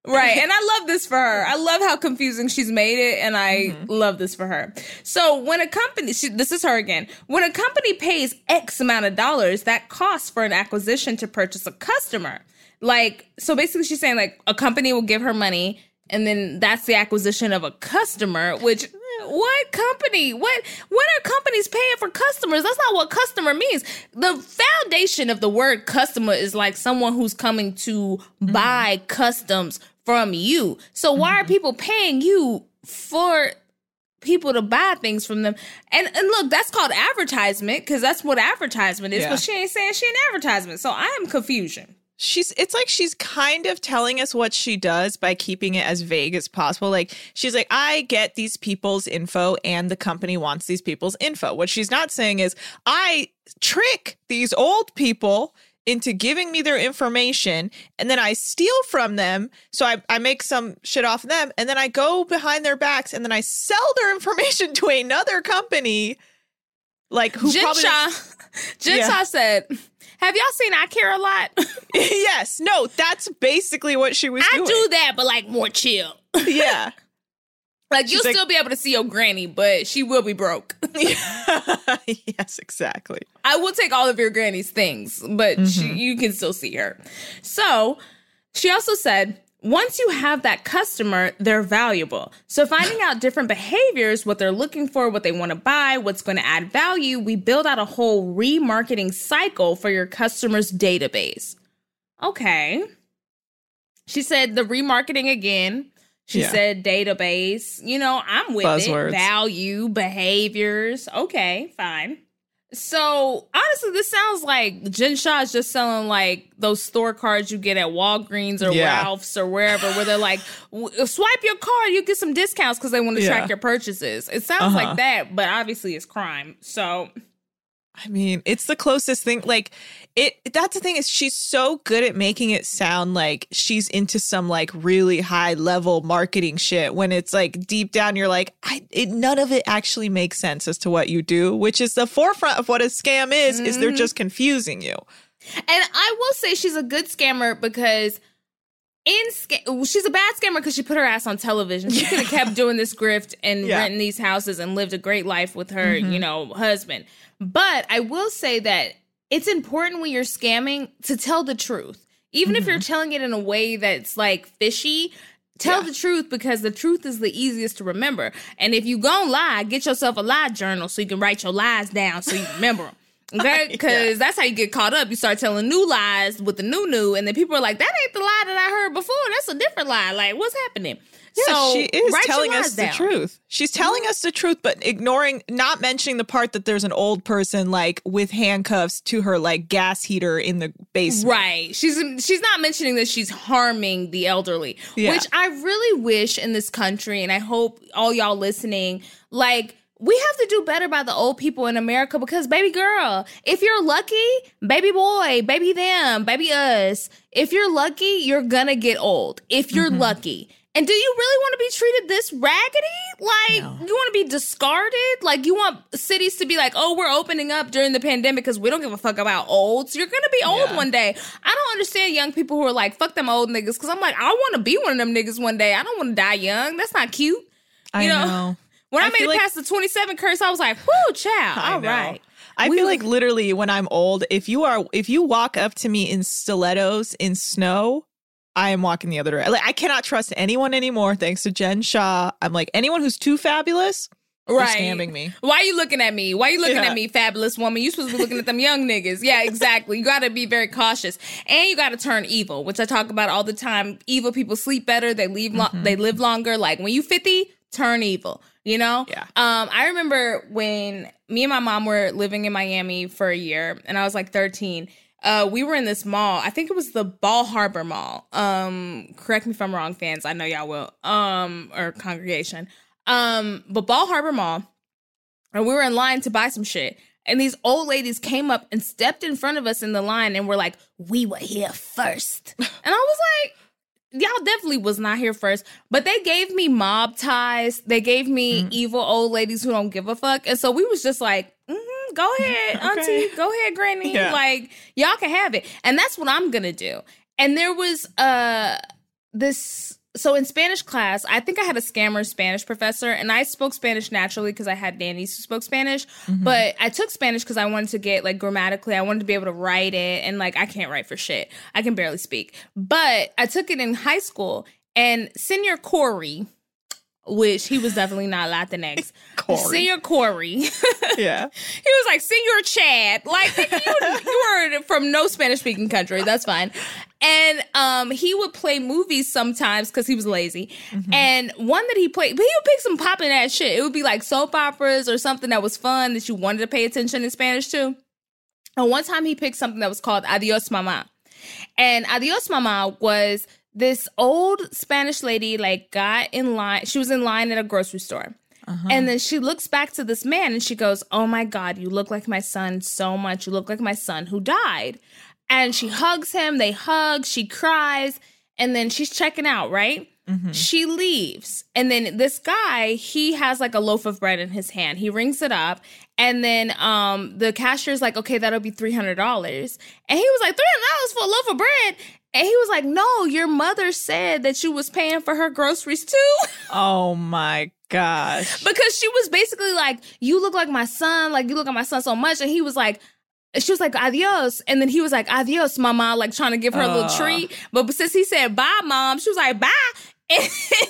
A: Right. And I love this for her. I love how confusing she's made it. And I mm-hmm. love this for her. So when a company, she, this is her again, when a company pays X amount of dollars, that costs for an acquisition to purchase a customer. Like, so basically she's saying like a company will give her money and then that's the acquisition of a customer, which what company? What what are companies paying for customers? That's not what customer means. The foundation of the word customer is like someone who's coming to mm-hmm. buy customs from you. So why are mm-hmm. people paying you for people to buy things from them? And and look, that's called advertisement because that's what advertisement is.
B: Yeah.
A: But she ain't saying she an advertisement. So I am confusion.
B: She's it's like she's kind of telling us what she does by keeping it as vague as possible. Like she's like, I get these people's info and the company wants these people's info. What she's not saying is I trick these old people into giving me their information and then I steal from them. So I, I make some shit off them and then I go behind their backs and then I sell their information to another company. Like who probably
A: Jen Shah, Jen Shah
B: Yeah.
A: said, "Have y'all seen I Care a Lot?
B: yes, no, that's basically what she was
A: I
B: doing.
A: do that, but like more chill.
B: Yeah.
A: Like
B: She's
A: you'll
B: like-
A: still be able to see your granny, but she will be broke.
B: yes, exactly.
A: I will take all of your granny's things, but she, mm-hmm. you can still see her. So she also said, once you have that customer, they're valuable. So finding out different behaviors, what they're looking for, what they want to buy, what's going to add value, we build out a whole remarketing cycle for your customers' database. Okay. She said the remarketing again. She
B: Yeah.
A: said database. You know, I'm with
B: Buzzwords.
A: it. Value, behaviors. Okay, fine. So honestly, this sounds like Jen Shah is just selling like those store cards you get at Walgreens or
B: Yeah.
A: Ralph's or wherever, where they're like, "W- swipe your card, you get some discounts because they want to
B: Yeah.
A: track your purchases. It sounds
B: Uh-huh.
A: like that, but obviously it's crime. So
B: I mean, it's the closest thing. Like, it, that's the thing is she's so good at making it sound like she's into some like really high level marketing shit when it's like deep down, you're like, I, it, none of it actually makes sense as to what you do, which is the forefront of what a scam is, is they're mm-hmm. just confusing you.
A: And I will say she's a good scammer because in sca- she's a bad scammer because she put her ass on television. She could have kept doing this grift and
B: Yeah.
A: renting these houses and lived a great life with her, you mm-hmm. know, husband. But I will say that it's important when you're scamming to tell the truth. Even if you're mm-hmm. telling it in a way that's like fishy, tell
B: Yeah.
A: the truth because the truth is the easiest to remember. And if you gon' lie, get yourself a lie journal so you can write your lies down so you remember them. Okay, because that's how you get caught up. You start telling new lies with the new new, and then people are like, "That ain't the lie that I heard before. That's a different lie. Like, what's happening?"
B: Yeah,
A: so
B: she is telling us the truth. She's telling mm-hmm. us the truth, but ignoring, not mentioning the part that there's an old person like with handcuffs to her like gas heater in the basement.
A: Right. She's she's not mentioning that she's harming the elderly,
B: Yeah.
A: which I really wish in this country and I hope all y'all listening like we have to do better by the old people in America because baby girl, if you're lucky, baby boy, baby them, baby us, if you're lucky, you're going to get old. If you're
B: Mm-hmm.
A: lucky. And do you really want to be treated this raggedy? Like, you want to be discarded? Like, you want cities to be like, oh, we're opening up during the pandemic because we don't give a fuck about olds. You're going to be old
B: Yeah.
A: one day. I don't understand young people who are like, fuck them old niggas. Because I'm like, I want to be one of them niggas one day. I don't want to die young. That's not cute.
B: I
A: You know,
B: know.
A: When I,
B: I
A: made it
B: like-
A: past the 27 curse, I was like, whoo, child. All
B: know.
A: right.
B: I
A: We-
B: feel like literally when I'm old, if you are if you walk up to me in stilettos in snow, I am walking the other direction. Like I cannot trust anyone anymore thanks to Jen Shah. I'm like anyone who's too fabulous, You're
A: Right.
B: scamming me.
A: Why are you looking at me? Why are you looking
B: Yeah.
A: at me, fabulous woman? You supposed to be looking at them young niggas. Yeah, exactly. You got to be very cautious, and you got to turn evil, which I talk about all the time. Evil people sleep better. They leave. Lo- mm-hmm. They live longer. Like when you fifty, turn evil. You know.
B: Yeah.
A: Um, I remember when me and my mom were living in Miami for a year, and I was like thirteen. Uh, we were in this mall. I think it was the Bal Harbour Mall. Um, correct me if I'm wrong, fans. I know y'all will. Um, or congregation. Um, but Bal Harbour Mall and we were in line to buy some shit. And these old ladies came up and stepped in front of us in the line and were like, We were here first. And I was like, Y'all definitely was not here first. But they gave me mob ties. They gave me evil old ladies who don't give a fuck. And so we was just like, mm-hmm, go ahead,
B: Okay.
A: auntie. Go ahead, granny.
B: Yeah.
A: Like, y'all can have it. And that's what I'm gonna do. And there was uh this so in Spanish class, I think I had a scammer Spanish professor, and I spoke Spanish naturally because I had nannies who spoke Spanish. Mm-hmm. But I took Spanish because I wanted to get like grammatically, I wanted to be able to write it, and like I can't write for shit. I can barely speak. But I took it in high school, and Senior Corey, which he was definitely not Latinx,
B: Corey.
A: Senior Corey.
B: Yeah.
A: He was like, Senior Chad. Like you, you were from no Spanish speaking country. That's fine. And um, he would play movies sometimes because he was lazy. And one that he played, but he would pick some popping ass shit. It would be like soap operas or something that was fun that you wanted to pay attention in Spanish to. And one time he picked something that was called Adios Mama. And Adios Mama was this old Spanish lady, like, got in line. She was in line at a grocery store. And then she looks back to this man and she goes, Oh my God, you look like my son so much. You look like my son who died. And she hugs him. They hug. She cries. And then she's checking out, right? She leaves. And then this guy, he has like a loaf of bread in his hand. He rings it up. And then um the cashier's like, okay, that'll be $300. And he was like, $300 for a loaf of bread? And he was like, no, your mother said that you was paying for her groceries too.
B: Oh my gosh.
A: because she was basically like, "You look like my son, like you look at my son so much," and he was like. She was like adios, and then he was like adios, mama, like trying to give her a little treat. But since he said bye, mom, she was like bye, and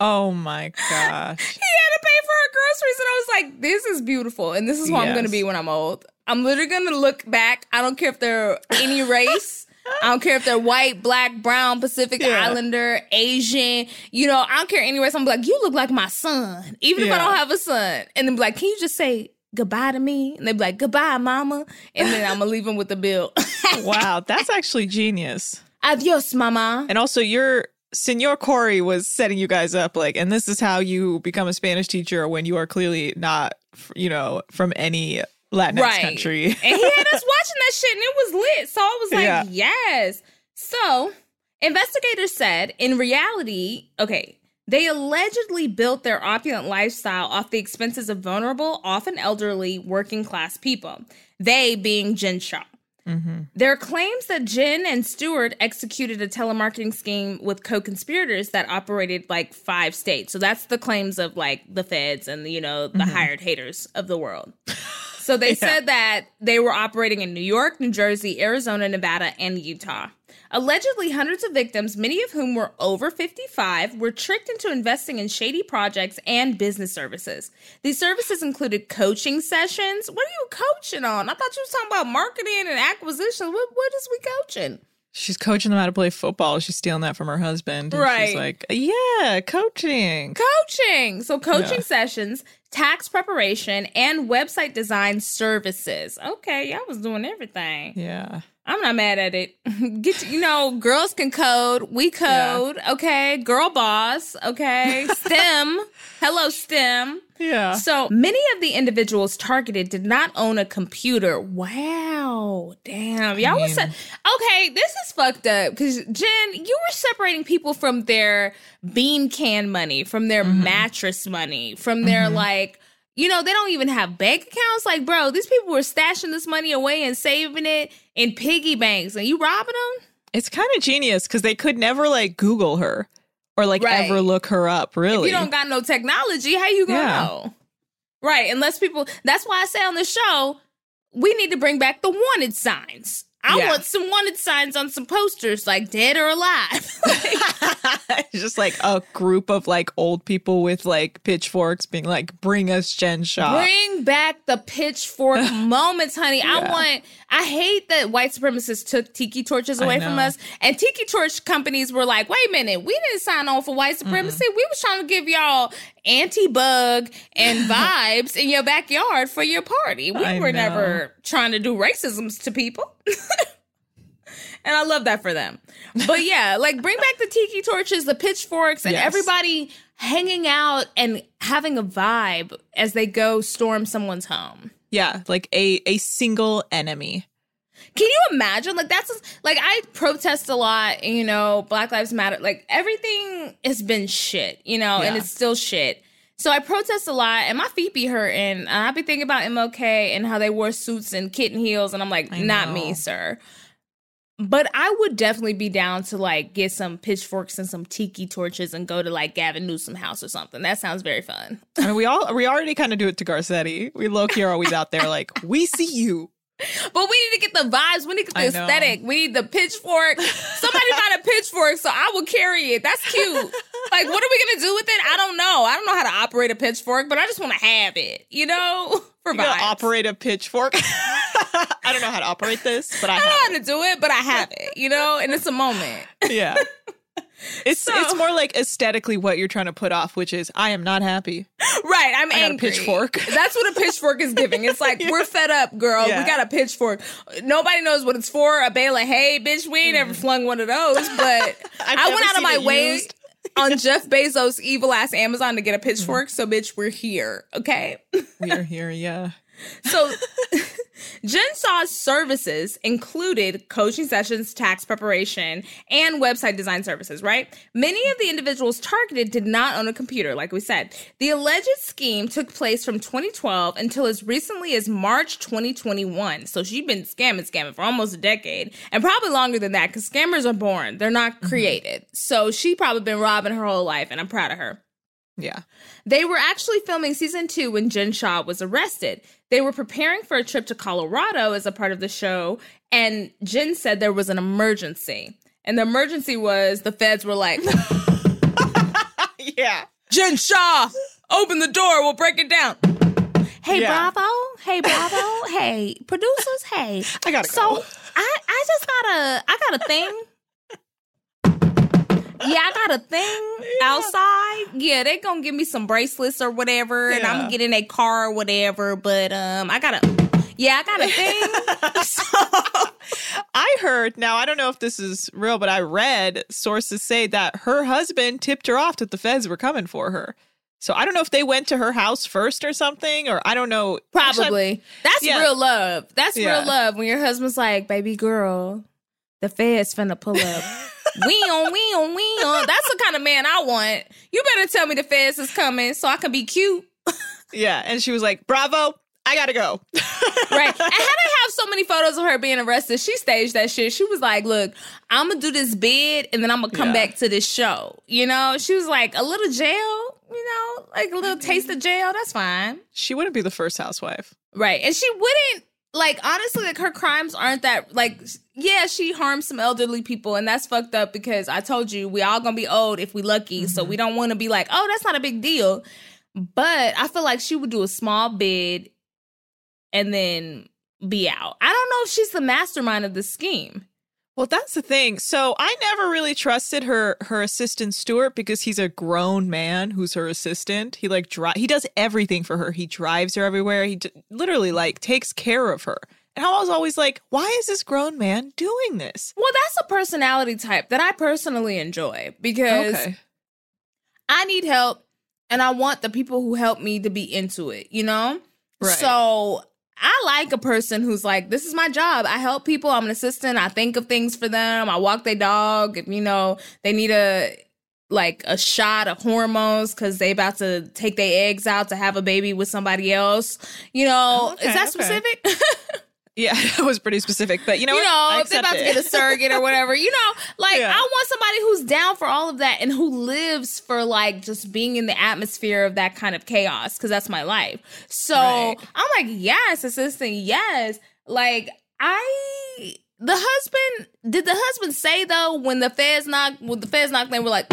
B: Oh my gosh.
A: He had to pay for her groceries. And I was like, this is beautiful, and this is who I'm gonna be when I'm old. I'm literally gonna look back. I don't care if they're any race. I don't care if they're white, black, brown, Pacific
B: Yeah.
A: Islander, Asian. You know, I don't care any So I'm like, you look like my son, even if I don't have a son. And then be like, can you just say goodbye to me? And they be like, goodbye, mama. And then I'm gonna leave them with the bill.
B: Wow, that's actually genius.
A: Adios, mama.
B: And also, your Senor Corey was setting you guys up, like, and this is how you become a Spanish teacher when you are clearly not, you know, from any Latinx country.
A: and he had us watching that shit and it was lit. So I was like,
B: Yeah.
A: yes. So investigators said in reality, okay, they allegedly built their opulent lifestyle off the expenses of vulnerable, often elderly, working class people. They being Jen Shah. Mm-hmm. There are claims that Jen and Stuart executed a telemarketing scheme with co-conspirators that operated like five states. So that's the claims of like the feds and you know the mm-hmm. hired haters of the world. So they said that they were operating in New York, New Jersey, Arizona, Nevada, and Utah. Allegedly, hundreds of victims, many of whom were over 55, were tricked into investing in shady projects and business services. These services included coaching sessions. What are you coaching on? I thought you were talking about marketing and acquisitions. What what is we coaching?
B: She's coaching them how to play football. She's stealing that from her husband. And
A: Right.
B: She's like, yeah, coaching.
A: Coaching. So coaching
B: Yeah.
A: sessions, tax preparation, and website design services. Okay, y'all was doing everything.
B: Yeah.
A: I'm not mad at it. Get to, you know, girls can code. We code. Okay, girl boss. Okay, STEM. Hello, STEM.
B: Yeah.
A: So many of the individuals targeted did not own a computer. Wow. Damn. Y'all was
B: mean-
A: okay. This is fucked up because Jen, you were separating people from their bean can money, from their
B: Mm-hmm.
A: mattress money, from their like. You know, they don't even have bank accounts. Like, bro, these people were stashing this money away and saving it in piggy banks, and you robbing them?
B: It's kind of genius because they could never like Google her or like
A: Right.
B: ever look her up, really.
A: If you don't got no technology, how you gonna
B: Yeah.
A: know? Right. Unless people that's why I say on the show, we need to bring back the wanted signs. I
B: Yeah.
A: want some wanted signs on some posters, like dead or alive.
B: Just like a group of like old people with like pitchforks being like, bring us Jen Shah.
A: Bring back the pitchfork moments, honey. I want. I hate that white supremacists took tiki torches away from us, and tiki torch companies were like, "Wait a minute, we didn't sign on for white supremacy. We was trying to give y'all anti-bug and vibes in your backyard for your party. We
B: I
A: were
B: know.
A: never trying to do racisms to people." And I love that for them. But yeah, like bring back the tiki torches, the pitchforks, and
B: Yes.
A: everybody hanging out and having a vibe as they go storm someone's home.
B: Yeah, like a a single enemy.
A: Can you imagine? Like that's like I protest a lot, you know, Black Lives Matter. Like everything has been shit, you know, and it's still shit. So I protest a lot, and my feet be hurting, and I be thinking about MLK and how they wore suits and kitten heels, and I'm like,
B: I
A: not me, sir. But I would definitely be down to like get some pitchforks and some tiki torches and go to like Gavin Newsom house or something. That sounds very fun.
B: I mean, we all we already kind of do it to Garcetti. We low key are always out there like, we see you.
A: But we need to get the vibes. We need to get the aesthetic. We need the pitchfork. Somebody find a pitchfork so I will carry it. That's cute. Like, what are we gonna do with it? I don't know. I don't know how to operate a pitchfork, but I just want to have it. You know, for
B: You
A: vibes.
B: operate a pitchfork. I don't know how to operate this, but I
A: I don't know
B: have.
A: how to do it, but I have it. You know, and it's a moment.
B: Yeah. It's
A: So-
B: it's more like aesthetically what you're trying to put off, which is I am not happy.
A: Right, I'm
B: I
A: angry.
B: pitchfork.
A: That's what a pitchfork is giving. It's like we're fed up, girl.
B: Yeah.
A: We got a pitchfork. Nobody knows what it's for. A bale of hay, bitch. We ain't ever mm. flung one of those, but I went out of my way
B: used.
A: on Jeff Bezos' evil ass Amazon to get a mm-hmm. pitchfork. So, bitch, we're here. Okay.
B: We are here, yeah.
A: So, Jen services included coaching sessions, tax preparation, and website design services, right? Many of the individuals targeted did not own a computer, like we said. The alleged scheme took place from 2012 until as recently as March 2021. So, she'd been scamming, scamming for almost a decade, and probably longer than that because scammers are born, they're not mm-hmm. created. So, she probably been robbing her whole life, and I'm proud of her.
B: Yeah.
A: They were actually filming season two when Jen Shah was arrested. They were preparing for a trip to Colorado as a part of the show, and Jen said there was an emergency. And the emergency was the feds were like,
B: Yeah.
A: Jen Shah, open the door, we'll break it down. Hey,
B: Yeah.
A: Bravo. Hey, Bravo. hey, producers. Hey.
B: I gotta
A: So
B: go.
A: I, I just got a, I got a thing. Yeah, I got a thing outside. Yeah, they gonna give me some bracelets or whatever, and I'm
B: Yeah.
A: gonna get in a car or whatever. But um, I got a, yeah, I got a thing. so,
B: I heard, now I don't know if this is real, but I read sources say that her husband tipped her off that the feds were coming for her. So I don't know if they went to her house first or something, or I don't know. Actually,
A: probably that's
B: Yeah.
A: real love. That's
B: Yeah.
A: real love when your husband's like, "Baby girl, the feds finna pull up." we on, we on, we on. That's the kind of man I want. You better tell me the feds is coming so I can be cute.
B: yeah. And she was like, Bravo, I gotta go.
A: right. And how they have so many photos of her being arrested, she staged that shit. She was like, look, I'm gonna do this bid and then I'm gonna come
B: Yeah.
A: back to this show. You know, she was like, a little jail, you know, like a little mm-hmm. taste of jail, that's fine.
B: She wouldn't be the first housewife.
A: Right. And she wouldn't like honestly, like her crimes aren't that like yeah, she harmed some elderly people and that's fucked up because I told you we all gonna be old if we lucky. So mm-hmm. we don't wanna be like, oh, that's not a big deal. But I feel like she would do a small bid and then be out. I don't know if she's the mastermind of the scheme.
B: Well, that's the thing. So I never really trusted her her assistant Stuart because he's a grown man who's her assistant. He like dri- he does everything for her. He drives her everywhere. He d- literally like takes care of her. And I was always like, why is this grown man doing this?
A: Well, that's a personality type that I personally enjoy because
B: Okay.
A: I need help and I want the people who help me to be into it, you know?
B: Right.
A: So I like a person who's like, this is my job. I help people. I'm an assistant. I think of things for them. I walk their dog. If, you know, they need a like a shot of hormones because they about to take their eggs out to have a baby with somebody else. You know,
B: Okay,
A: is that
B: okay.
A: specific?
B: Yeah, that was pretty specific. But you know,
A: you know,
B: I
A: if they're about to get a surrogate or whatever, you know, like
B: Yeah.
A: I want somebody who's down for all of that and who lives for like just being in the atmosphere of that kind of chaos because that's my life. So
B: Right.
A: I'm like, yes, assistant, yes. Like I the husband did the husband say though when the feds knocked when the feds knocked they were like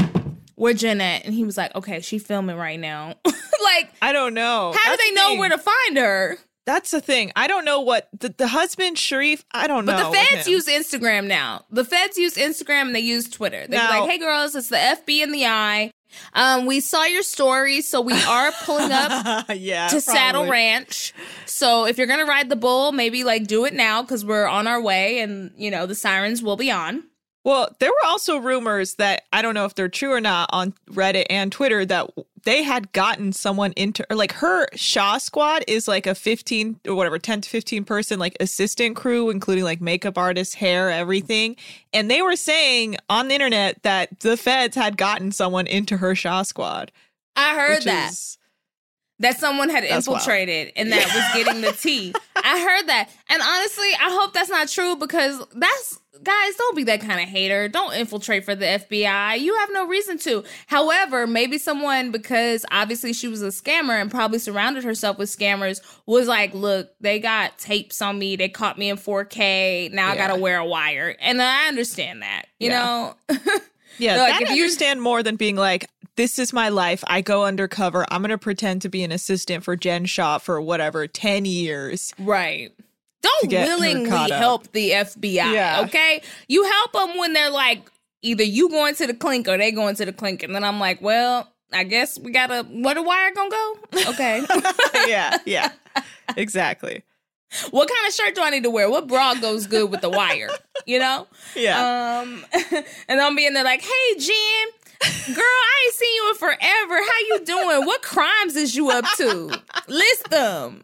A: where Jen at and he was like okay she filming right now like
B: I don't know.
A: how
B: That's
A: do they know
B: thing.
A: were to find her
B: That's the thing. I don't know what the, the husband Sharrieff. I don't
A: but
B: know.
A: But
B: the
A: feds use Instagram now the feds use Instagram and they use Twitter they're like hey girls it's the FB in the eye um we saw your story so we are pulling up
B: yeah
A: to Saddle. Ranch. So if you're gonna ride the bull, maybe like do it now because we're on our way, and you know the sirens will be on.
B: Well, there were also rumors that I don't know if they're true or not on Reddit and Twitter that they had gotten someone into or like her Shah squad is like a 15 or whatever 10 to 15 person like assistant crew including like makeup artists, hair, everything. And they were saying on the internet that the feds had gotten someone into her Shah squad.
A: I heard that
B: is-
A: that someone had
B: That's wild.
A: infiltrated and that was getting the tea. I heard that, and honestly, I hope that's not true because that's guys. Don't be that kind of hater. Don't infiltrate for the FBI. You have no reason to. However, maybe someone because obviously she was a scammer and probably surrounded herself with scammers was like, look, they got tapes on me. They caught me in 4K. Now I gotta wear a wire, and I understand that. You
B: Yeah.
A: know.
B: Yeah,
A: Like, if you-
B: understand more than being like, this is my life. I go undercover. I'm going to pretend to be an assistant for Jen Shah for whatever, 10 years.
A: Right. Don't willingly help the FBI.
B: Yeah.
A: Okay. You help them when they're like, either you going to the clink or they going to the clink. And then I'm like, well, I guess we gotta, where the wire gonna go? Okay.
B: yeah, yeah, exactly.
A: what kind of shirt do I need to wear? What bra goes good with the wire? You know?
B: Yeah.
A: Um, and I'm being there like, hey, Jim, girl, I ain't seen you in forever. How you doing? What crimes is you up to? List them.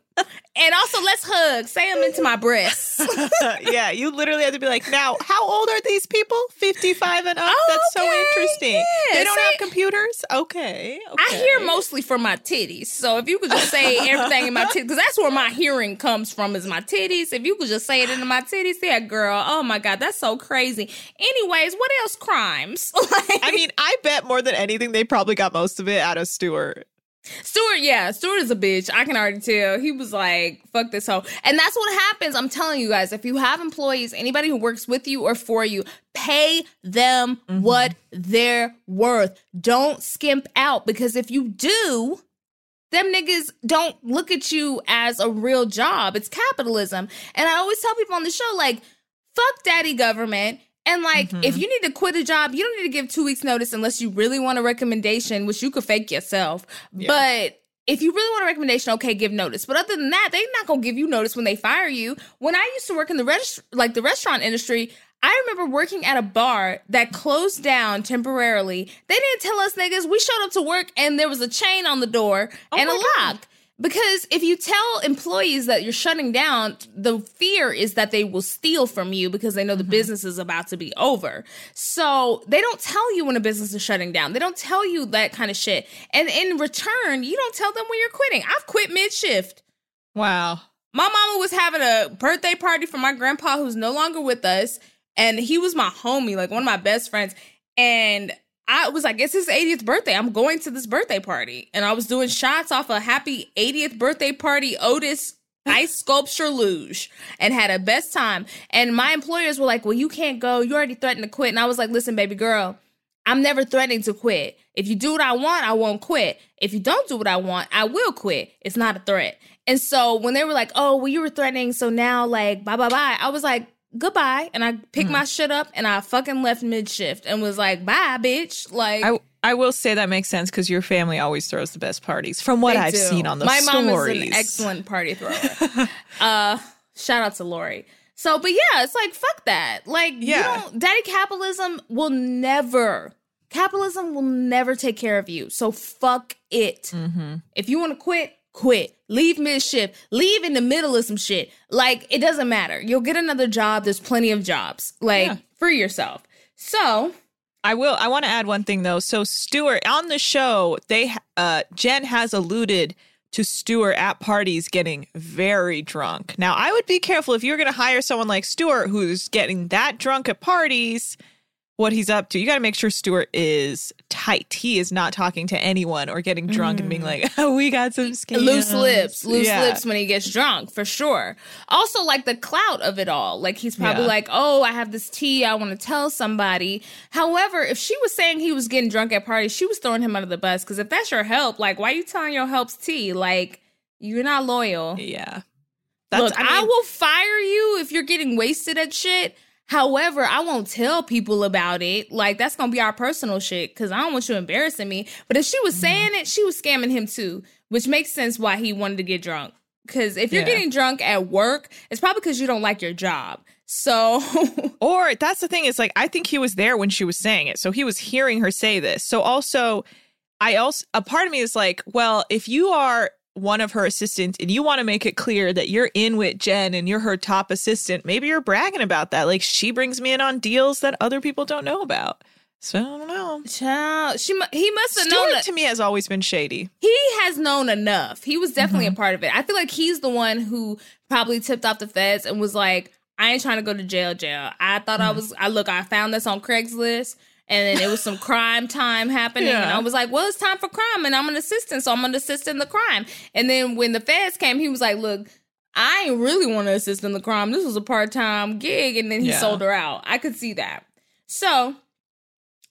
A: And also, let's hug. Say them into my breasts.
B: yeah, you literally have to be like, now, how old are these people? 55 and up?
A: Oh,
B: That's so interesting.
A: yeah,
B: they don't
A: see?
B: have computers? Okay.
A: I hear mostly from my titties. So if you could just say everything in my titties, because that's where my hearing comes from is my titties. If you could just say it into my titties, yeah, girl. Oh my God, that's so crazy. Anyways, what else crimes? like,
B: I mean, I bet more than anything, they probably got most of it out of Stuart.
A: Stuart, yeah, Stuart is a bitch. I can already tell. He was like, fuck this hoe. And that's what happens. I'm telling you guys, if you have employees, anybody who works with you or for you, pay them mm-hmm. what they're worth. Don't skimp out because if you do, them niggas don't look at you as a real job. It's capitalism. And I always tell people on the show, like, fuck daddy government. And like, if mm-hmm. you need to quit a job, you don't need to give two weeks notice unless you really want a recommendation, which you could fake yourself. But if you really want a recommendation, okay, give notice. But other than that, they're not gonna give you notice when they fire you. When I used to work in the regist- like the restaurant industry, I remember working at a bar that closed down temporarily. They didn't tell us niggas. We showed up to work and there was a chain on the door oh and a
B: God.
A: lock. Because if you tell employees that you're shutting down, the fear is that they will steal from you because they know the mm-hmm. business is about to be over. So they don't tell you when a business is shutting down. They don't tell you that kind of shit. And in return, you don't tell them when you're quitting. I've quit mid shift.
B: Wow.
A: My mama was having a birthday party for my grandpa who's no longer with us. And he was my homie, like one of my best friends. And I was like, it's his 80th birthday. I'm going to this birthday party. And I was doing shots off a happy 80th birthday party Otis ice sculpture luge and had a best time. And my employers were like, well, you can't go. You already threatened to quit. And I was like, listen, baby girl, I'm never threatening to quit. If you do what I want, I won't quit. If you don't do what I want, I will quit. It's not a threat. And so when they were like, oh, well, you were threatening, so now like bye bye bye, I was like, goodbye. And I picked my shit up and I fucking left mid shift and was like, bye, bitch. Like
B: I, I will say that makes sense because your family always throws the best parties from what I've
A: do.
B: seen on the
A: My
B: stories.
A: mom is an excellent party thrower. uh shout out to Lori. So, but yeah, it's like fuck that. Like,
B: Yeah.
A: you don't, daddy capitalism will never, capitalism will never take care of you. So fuck it.
B: Mm-hmm.
A: If you want to quit, quit. Leave mid shift. Leave in the middle of some shit. Like, it doesn't matter. You'll get another job. There's plenty of jobs. Like,
B: Yeah.
A: free yourself. So,
B: I will. I want to add one thing though. So Stuart on the show, they uh Jen has alluded to Stuart at parties getting very drunk. Now, I would be careful if you're going to hire someone like Stuart who's getting that drunk at parties. What he's up to. You got to make sure Stuart is tight. He is not talking to anyone or getting drunk and being mm. like, "Oh, we got some scams."
A: loose lips, loose
B: Yeah.
A: lips when he gets drunk, for sure. Also, like the clout of it all. Like he's probably
B: Yeah.
A: like, "Oh, I have this tea. I want to tell somebody." However, if she was saying he was getting drunk at parties, she was throwing him under the bus. Because if that's your help, like, why are you telling your help's tea? Like, you're not loyal.
B: Yeah.
A: Look, I,
B: mean,
A: will fire you if you're getting wasted at shit. However, I won't tell people about it. Like that's gonna be our personal shit because I don't want you embarrassing me. But if she was
B: Mm-hmm.
A: saying it, she was scamming him too, which makes sense why he wanted to get drunk. Because if you're
B: Yeah.
A: getting drunk at work, it's probably because you don't like your job. So
B: Or that's the thing is like I think he was there when she was saying it. So he was hearing her say this. So also I also a part of me is like, well, if you are one of her assistants and you want to make it clear that you're in with Jen and you're her top assistant, maybe you're bragging about that. Like she brings me in on deals that other people don't know about. So I don't know.
A: child, she he must have known that
B: to me has always been shady.
A: he has known enough. He was definitely
B: Mm-hmm.
A: a part of it. I feel like he's the one who probably tipped off the feds and was like, I ain't trying to go to jail, jail. I thought
B: Mm.
A: I was, I look, I found this on Craigslist and then it was some crime time happening. And I was like, well, it's time for crime and I'm an assistant, so I'm going to assist in the crime. And then when the feds came, he was like, look, I ain't really want to assist in the crime. This was a part time gig. And then he
B: Yeah.
A: sold her out. I could see that. So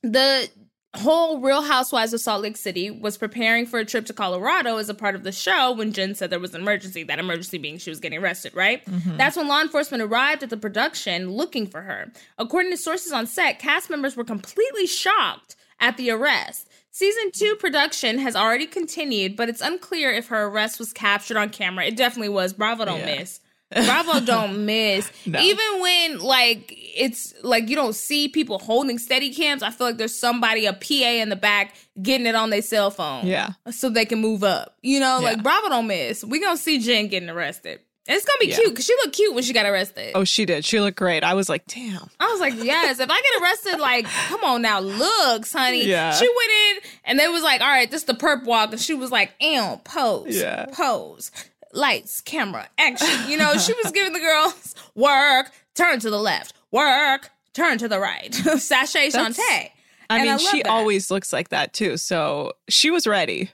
A: the whole Real Housewives of Salt Lake City was preparing for a trip to Colorado as a part of the show when Jen said there was an emergency. That emergency being she was getting arrested, right? Mm-hmm. That's when law enforcement arrived at the production looking for her. According to sources on set, cast members were completely shocked at the arrest. Season two production has already continued, but it's unclear if her arrest was captured on camera. It definitely was. Bravo don't
B: Yeah.
A: miss. Bravo don't miss.
B: No.
A: Even when like it's like you don't see people holding steady cams, I feel like there's somebody, a PA in the back, getting it on their cell phone.
B: Yeah.
A: So they can move up. You know, like Bravo don't miss. We gonna see Jen getting arrested. And it's gonna be
B: Yeah.
A: cute because she looked cute when she got arrested.
B: Oh, she did. She looked great. I was like, damn.
A: I was like, yes. If I get arrested, like, come on now, looks, honey.
B: Yeah.
A: She went in and they was like, all right, this the perp walk, and she was like, ew, pose,
B: Yeah.
A: pose, lights, camera, action. You know, she was giving the girls work, turn to the left, work, turn to the right, sashay
B: That's-
A: Shantae.
B: I
A: And
B: mean,
A: I
B: she
A: that.
B: always looks like that too. So she was ready.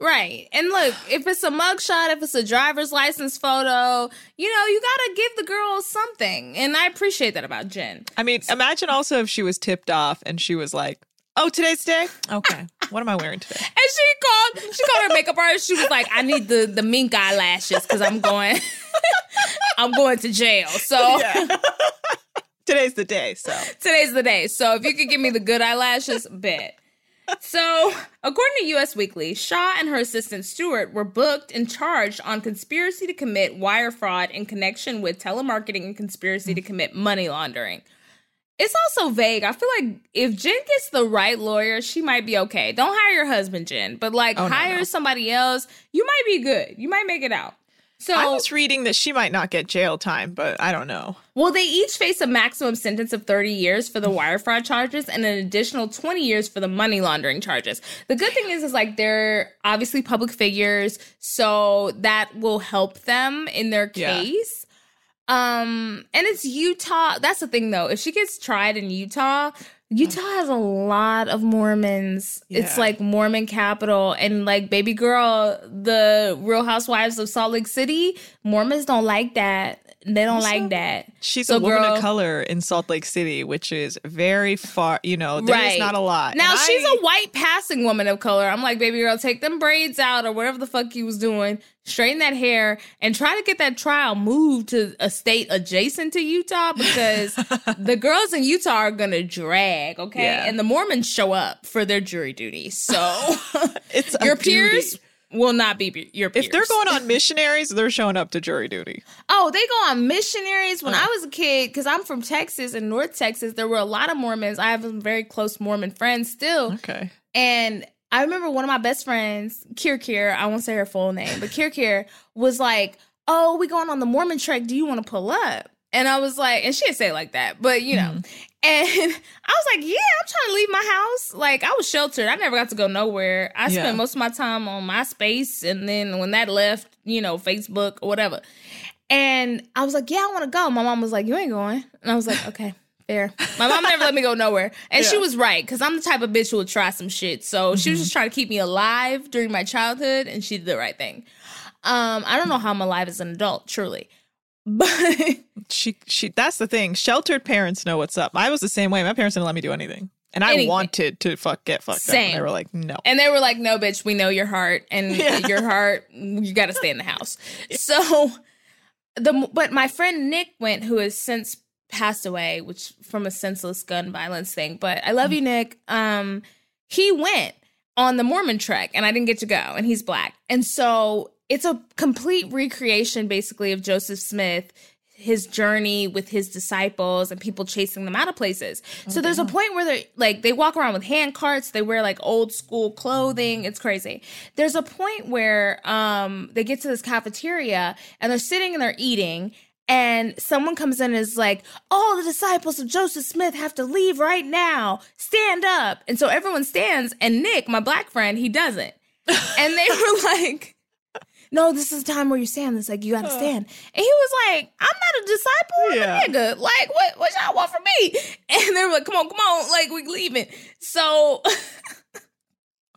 A: Right. And look, if it's a mugshot, if it's a driver's license photo, you know, you gotta give the girls something. And I appreciate that about Jen.
B: I mean, imagine also if she was tipped off and she was like, "Oh, today's day. Okay, what am I wearing today?"
A: And she called, she called her makeup artist. She was like, "I need the the mink eyelashes because I'm going, I'm going to jail. So
B: Today's the day. So
A: today's the day. So if you could give me the good eyelashes, bet." So, according to US Weekly, Shah and her assistant Stuart were booked and charged on conspiracy to commit wire fraud in connection with telemarketing and conspiracy to commit money laundering. It's also vague. I feel like if Jen gets the right lawyer, she might be okay. Don't hire your husband, Jen, but like
B: Oh, no,
A: hire
B: no.
A: somebody else. You might be good. You might make it out. So,
B: I was reading that she might not get jail time, but I don't know.
A: well, they each face a maximum sentence of 30 years for the wire fraud charges and an additional 20 years for the money laundering charges. The good thing is, is like they're obviously public figures, so that will help them in their
B: Yeah.
A: case. Um, and it's Utah. That's the thing though. If she gets tried in Utah, Utah has a lot of Mormons. It's like Mormon capital. And like baby girl, the Real Housewives of Salt Lake City, Mormons don't like that. They don't
B: Also,
A: like that.
B: She's
A: So,
B: a woman
A: girl-
B: of color in Salt Lake City, which is very far. You know, there's
A: Right.
B: not a lot.
A: Now
B: And
A: she's
B: I-
A: a white passing woman of color. I'm like, baby girl, take them braids out or whatever the fuck you was doing, straighten that hair, and try to get that trial moved to a state adjacent to Utah because the girls in Utah are gonna drag, okay?
B: Yeah.
A: And the Mormons show up for their jury duty. So
B: It's
A: your
B: duty.
A: peers will not be your peers.
B: If they're going on missionaries, they're showing up to jury duty.
A: Oh, they go on missionaries. When uh-huh. I was a kid, because I'm from Texas and North Texas, there were a lot of Mormons. I have some very close Mormon friends still.
B: Okay.
A: And I remember one of my best friends, Kier Kier, I won't say her full name, but Kier Kier was like, Oh, we going on the Mormon trek. Do you want to pull up? And I was like, and she didn't say it like that, but you know. Mm-hmm. And I was like, yeah, I'm trying to leave my house. Like I was sheltered. I never got to go nowhere. I
B: Yeah.
A: spent most of my time on MySpace and then when that left, you know, Facebook or whatever. And I was like, yeah, I want to go. My mom was like, you ain't going. And I was like, okay, Fair. My mom never let me go nowhere. And she was right, because I'm the type of bitch who would try some shit. So she was just trying to keep me alive during my childhood, and she did the right thing. Um, I don't know how I'm alive as an adult, truly. But
B: She she that's the thing. Sheltered parents know what's up. I was the same way. My parents didn't let me do anything. And I
A: Anything.
B: wanted to fuck get fucked up. And
A: Same.
B: they were like, no.
A: and they were like, no, bitch, we know your heart, and
B: Yeah.
A: your heart, you gotta stay in the house. So the but my friend Nick went, who has since passed away, which from a senseless gun violence thing. But I love you, Nick. Um, he went on the Mormon trek, and I didn't get to go, and he's black, and so it's a complete recreation, basically, of Joseph Smith. His journey with his disciples and people chasing them out of places. So there's a point where they're like, they walk around with hand carts, they wear like old school clothing. It's crazy. There's a point where um, they get to this cafeteria and they're sitting and they're eating, and someone comes in and is like, All the disciples of Joseph Smith have to leave right now. Stand up. And so everyone stands, and Nick, my black friend, he doesn't. and they were like, No, this is the time where you stand. It's like you gotta stand. And he was like, I'm not a disciple, I'm
B: Yeah.
A: a nigga. Like, what what y'all want from me? And they were like, Come on, come on, like we leaving. So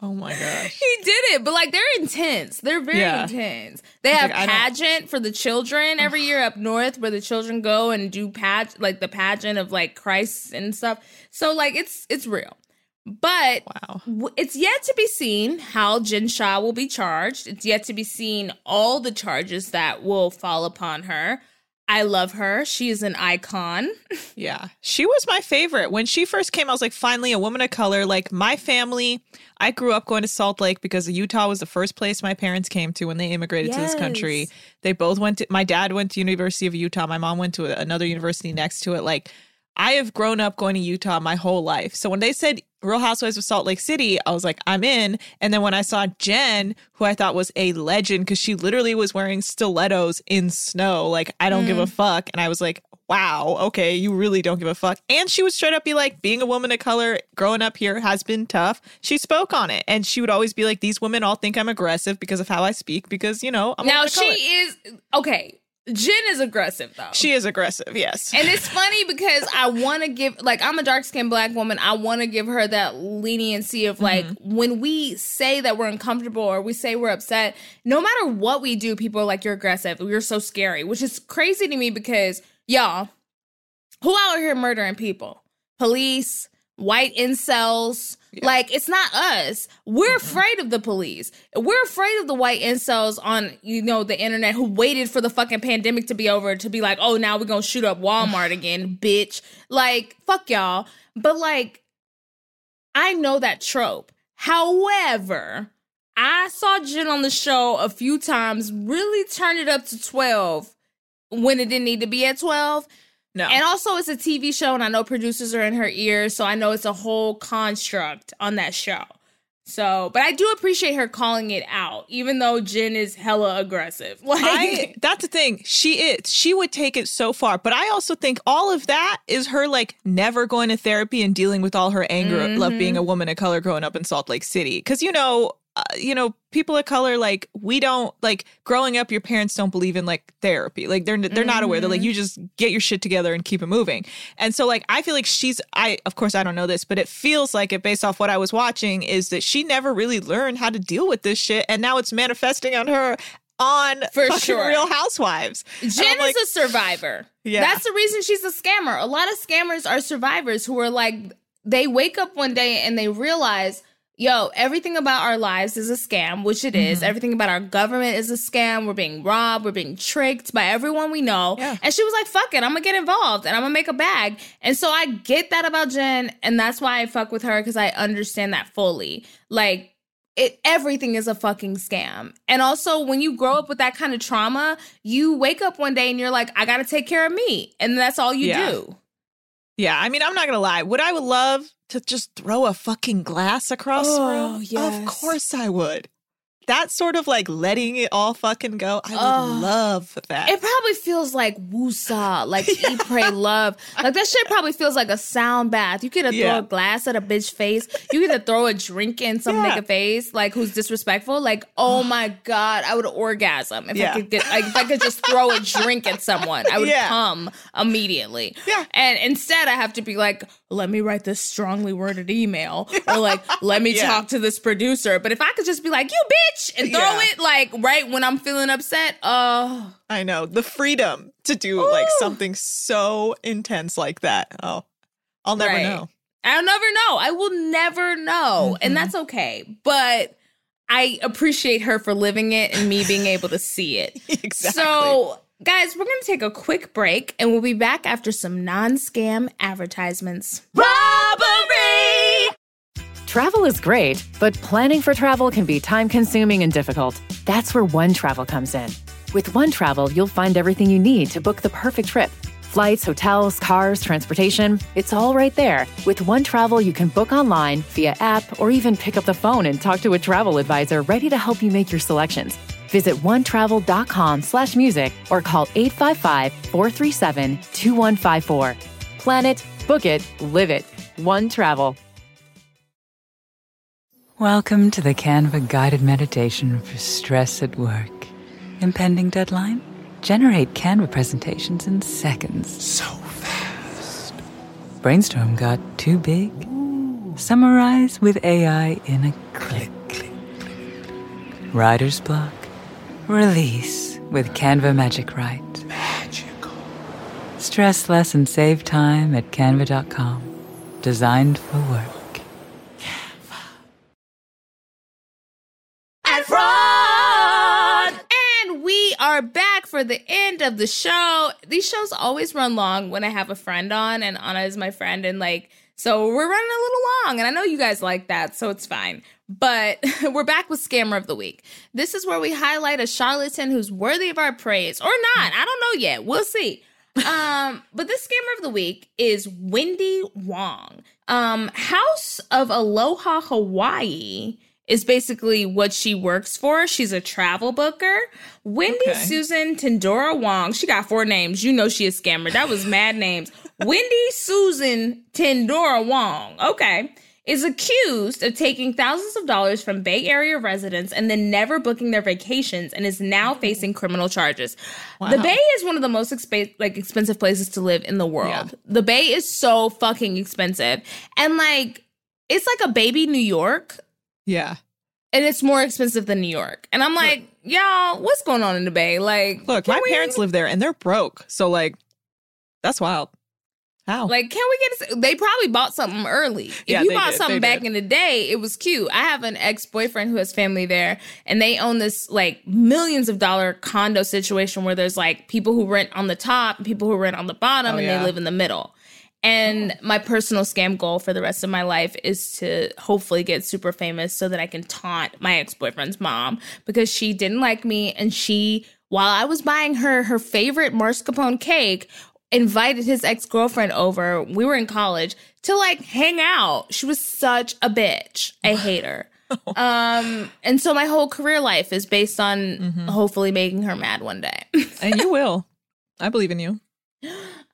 B: Oh my gosh.
A: he did it, but like they're intense. They're very
B: Yeah.
A: intense. They have
B: like,
A: pageant for the children every year up north, where the children go and do page like the pageant of like Christ and stuff. So like it's it's real, but
B: Wow.
A: w- it's yet to be seen how Jen Shah will be charged. It's yet to be seen all the charges that will fall upon her. I love her. She is an icon.
B: Yeah. She was my favorite. When she first came, I was like, finally, a woman of color. Like, my family, I grew up going to Salt Lake because Utah was the first place my parents came to when they immigrated to this country. They both went to, my dad went to University of Utah. My mom went to another university next to it. Like, I have grown up going to Utah my whole life. So when they said Real Housewives of Salt Lake City, I was like, I'm in. And then when I saw Jen, who I thought was a legend because she literally was wearing stilettos in snow, like, I don't give a mm. fuck. And I was like, wow, okay, you really don't give a fuck. And she would straight up be like, being a woman of color growing up here has been tough. She spoke on it. And she would always be like, these women all think I'm aggressive because of how I speak, because, you know, I'm a
A: now she
B: color."
A: is okay. Jen is aggressive though.
B: She is aggressive, yes.
A: And it's funny because I want to give, like, I'm a dark skinned black woman. I want to give her that leniency of, mm-hmm. like, when we say that we're uncomfortable or we say we're upset, no matter what we do, people are like, you're aggressive. You're so scary, which is crazy to me because, y'all, who out here murdering people? Police, white incels. Like, it's not us. We're afraid of the police. We're afraid of the white incels on, you know, the internet who waited for the fucking pandemic to be over to be like, oh, now we're gonna shoot up Walmart again, bitch. Like, fuck y'all. But like, I know that trope. However, I saw Jen on the show a few times really turn it up to 12 when it didn't need to be at 12.
B: No.
A: And also, it's a TV show, and I know producers are in her ear, so I know it's a whole construct on that show. So, but I do appreciate her calling it out, even though Jen is hella aggressive. Like,
B: I that's the thing. She is. She would take it so far. But I also think all of that is her like never going to therapy and dealing with all her anger of love being a woman of color growing up in Salt Lake City. Because you know, uh, you know, people of color like we don't like growing up. Your parents don't believe in like therapy. Like they're they're not aware. They're like you just get your shit together and keep it moving. And so like I feel like she's. I of course I don't know this, but it feels like it based off what I was watching is that she never really learned how to deal with this shit, and now it's manifesting on her on
A: For sure.
B: Real Housewives.
A: Jen
B: like,
A: is a survivor.
B: Yeah.
A: That's the reason she's a scammer. A lot of scammers are survivors who are like, they wake up one day and they realize, yo, everything about our lives is a scam, which it
B: Mm-hmm.
A: is. Everything about our government is a scam. We're being robbed. We're being tricked by everyone we know.
B: Yeah.
A: And she was like, fuck it. I'm going to get involved and I'm going to make a bag. And so I get that about Jen. And that's why I fuck with her because I understand that fully. Like, it everything is a fucking scam. And also when you grow up with that kind of trauma, you wake up one day and you're like, I gotta take care of me. And that's all you
B: Yeah.
A: do.
B: Yeah, I mean, I'm not gonna lie. Would I would love to just throw a fucking glass across the
A: Oh,
B: room?
A: yes.
B: Of course I would. That sort of like letting it all fucking go. I would
A: Ugh.
B: love that.
A: It probably feels like woosah, like eat, pray, love. Like that shit probably feels like a sound bath. You could have
B: Yeah.
A: throw a glass at a bitch face. You could have throw a drink in some
B: Yeah.
A: nigga face, like who's disrespectful. Like, oh my god, I would orgasm if
B: Yeah.
A: I could get, like, if I could just throw a drink at someone. I would
B: Yeah.
A: come immediately.
B: Yeah.
A: And instead, I have to be like, let me write this strongly worded email, or like, let me
B: Yeah.
A: talk to this producer. But if I could just be like, you bitch, and throw
B: Yeah.
A: it like right when I'm feeling upset, oh.
B: I know the freedom to do like something so intense like that. Oh, I'll never
A: Right.
B: know.
A: I'll never know. I will never know.
B: Mhm.
A: And that's okay. But I appreciate her for living it and me being able to see it.
B: exactly.
A: So, guys, we're going to take a quick break and we'll be back after some non scam advertisements.
D: Robbery!
E: Travel is great, but planning for travel can be time consuming and difficult. That's where One Travel comes in. With One Travel, you'll find everything you need to book the perfect trip flights, hotels, cars, transportation. It's all right there. With One Travel, you can book online, via app, or even pick up the phone and talk to a travel advisor ready to help you make your selections. Visit onetravel.com slash music or call 855-437-2154. Plan it, book it, live it. One Travel.
F: Welcome to the Canva guided meditation for stress at work. Impending deadline? Generate Canva presentations in seconds. So fast. Brainstorm got too big? Summarize with AI in a click. Writer's block? Release with Canva Magic Write. Magical. Stress less and save time at canva.com. Designed for work. Canva.
D: And fraud!
A: And we are back for the end of the show. These shows always run long when I have a friend on, and Anna is my friend, and like, so we're running a little long, and I know you guys like that, so it's fine. But we're back with Scammer of the Week. This is where we highlight a charlatan who's worthy of our praise, or not. I don't know yet. We'll see. um, but this scammer of the week is Wendy Wong. Um, House of Aloha Hawaii is basically what she works for. She's a travel booker. Wendy
B: Okay.
A: Susan Tendora Wong. She got four names. You know she a scammer. That was mad names. Wendy Susan Tendora Wong. Okay. Is accused of taking thousands of dollars from Bay Area residents and then never booking their vacations and is now facing criminal charges. The Bay is one of the most expa- like expensive places to live in the world. The Bay is so fucking expensive. And like it's like a baby New York
B: yeah.
A: and it's more expensive than New York. And I'm like, y'all, what's going on in the Bay? Like,
B: Look, my
A: we-
B: parents live there and they're broke. So like, that's wild. How?
A: Like, can we get? A, they probably bought something early. If
B: Yeah,
A: you bought
B: did,
A: something
B: they
A: back
B: did.
A: in the day, it was cute. I have an ex boyfriend who has family there, and they own this like millions of dollar condo situation where there's like people who rent on the top and people who rent on the bottom,
B: Oh,
A: and
B: yeah.
A: they live in the middle. And my personal scam goal for the rest of my life is to hopefully get super famous so that I can taunt my ex boyfriend's mom because she didn't like me and she, while I was buying her her favorite mascarpone cake, invited his ex girlfriend over. We were in college to like hang out. She was such a bitch. I hate her. Um, and so my whole career life is based on hopefully making her mad one day.
B: and you will. I believe in you.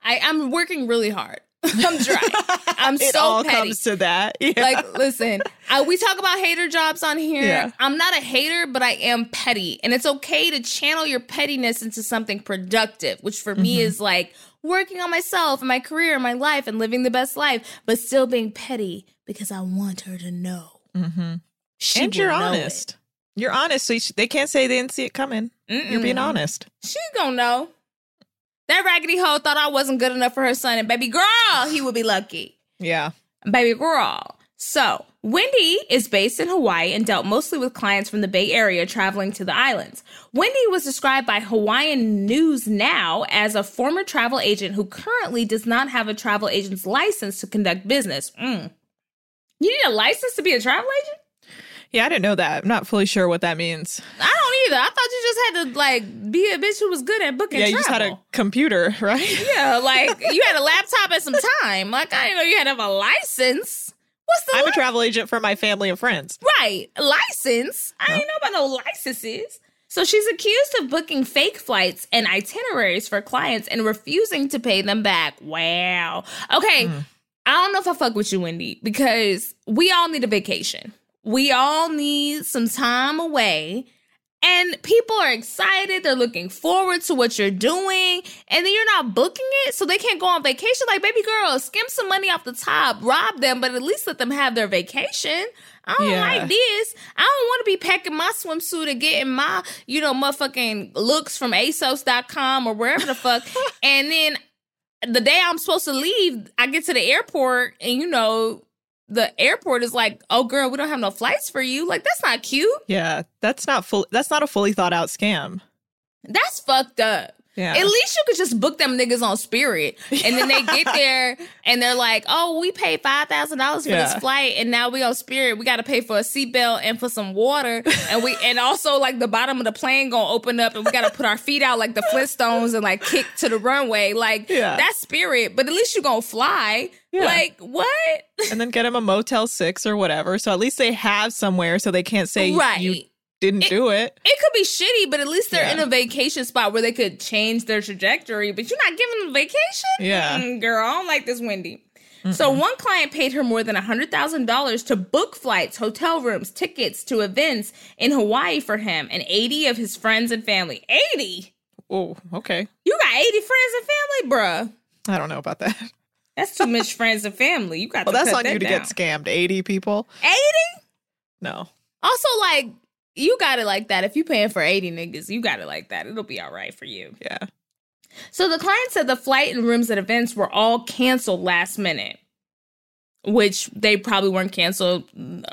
A: I, I'm working really hard. I'm trying. I'm
B: it
A: so
B: all
A: petty.
B: comes to that. Yeah.
A: Like, listen, I, we talk about hater jobs on here.
B: Yeah.
A: I'm not a hater, but I am petty. And it's okay to channel your pettiness into something productive, which for
B: Mm-hmm.
A: me is like working on myself and my career and my life and living the best life, but still being petty because I want her to know.
B: mm-hmm.
A: She
B: and you're honest. You're honest, so you sh- they can't say they didn't see it coming.
A: it.
B: You're being honest.
A: She gonna know. That raggedy hoe thought I wasn't good enough for her son, and baby girl, he would be lucky.
B: Yeah.
A: baby girl. So, Wendy is based in Hawaii and dealt mostly with clients from the Bay Area traveling to the islands. Wendy was described by Hawaiian News Now as a former travel agent who currently does not have a travel agent's license to conduct business. Mm. You need a license to be a travel agent?
B: Yeah, I didn't know that. I'm not fully sure what that means.
A: I don't either. I thought you just had to like be a bitch who was good at booking
B: yeah, you
A: travel.
B: just had a computer, right?
A: Yeah, like you had a laptop and some time. Like I didn't know you had to have a license. What's the
B: I'm a travel agent for my family and friends.
A: right license? I ain't know about no licenses. So she's accused of booking fake flights and itineraries for clients and refusing to pay them back. Wow. Okay. Mm-hmm. I don't know if I fuck with you, Wendy, because we all need a vacation. We all need some time away. And people are excited. They're looking forward to what you're doing. And then you're not booking it, so they can't go on vacation. Like, baby girl, skim some money off the top, rob them, but at least let them have their vacation. I don't
B: Yeah.
A: like this. I don't want to be packing my swimsuit and getting my, you know, motherfucking looks from ASOS.com or wherever the fuck. and then the day I'm supposed to leave, I get to the airport and you know, the airport is like, "Oh girl, we don't have no flights for you." Like that's not cute.
B: Yeah, that's not full. That's not a fully thought out scam.
A: That's fucked up.
B: Yeah.
A: At least you could just book them niggas on Spirit, and then they get there and they're like, "Oh, we paid five thousand dollars for this flight, and now we on Spirit. We got to pay for a seatbelt and for some water, and we and also like the bottom of the plane gonna open up, and we got to put our feet out like the Flintstones and like kick to the runway. Like
B: Yeah.
A: that's Spirit, but at least you gonna fly.
B: Yeah.
A: Like what?
B: and then get them a Motel Six or whatever. So at least they have somewhere, so they can't say
A: right.
B: you didn't do it.
A: it could be shitty, but at least they're
B: Yeah.
A: in a vacation spot where they could change their trajectory. But you're not giving them vacation,
B: Yeah.
A: Mm, girl. I don't like this, Wendy. So one client paid her more than hundred thousand dollars to book flights, hotel rooms, tickets to events in Hawaii for him and eighty of his friends and family. Eighty?
B: Oh, okay.
A: You got eighty friends and family, bruh.
B: I don't know about that.
A: That's too much friends and family. You got
B: Well,
A: to
B: that's on
A: that
B: you to get scammed. Eighty people.
A: Eighty?
B: No.
A: Also, like you got it like that. If you paying for eighty niggas, you got it like that. It'll be all right for you.
B: Yeah.
A: So the client said the flight and rooms at events were all canceled last minute, which they probably weren't canceled.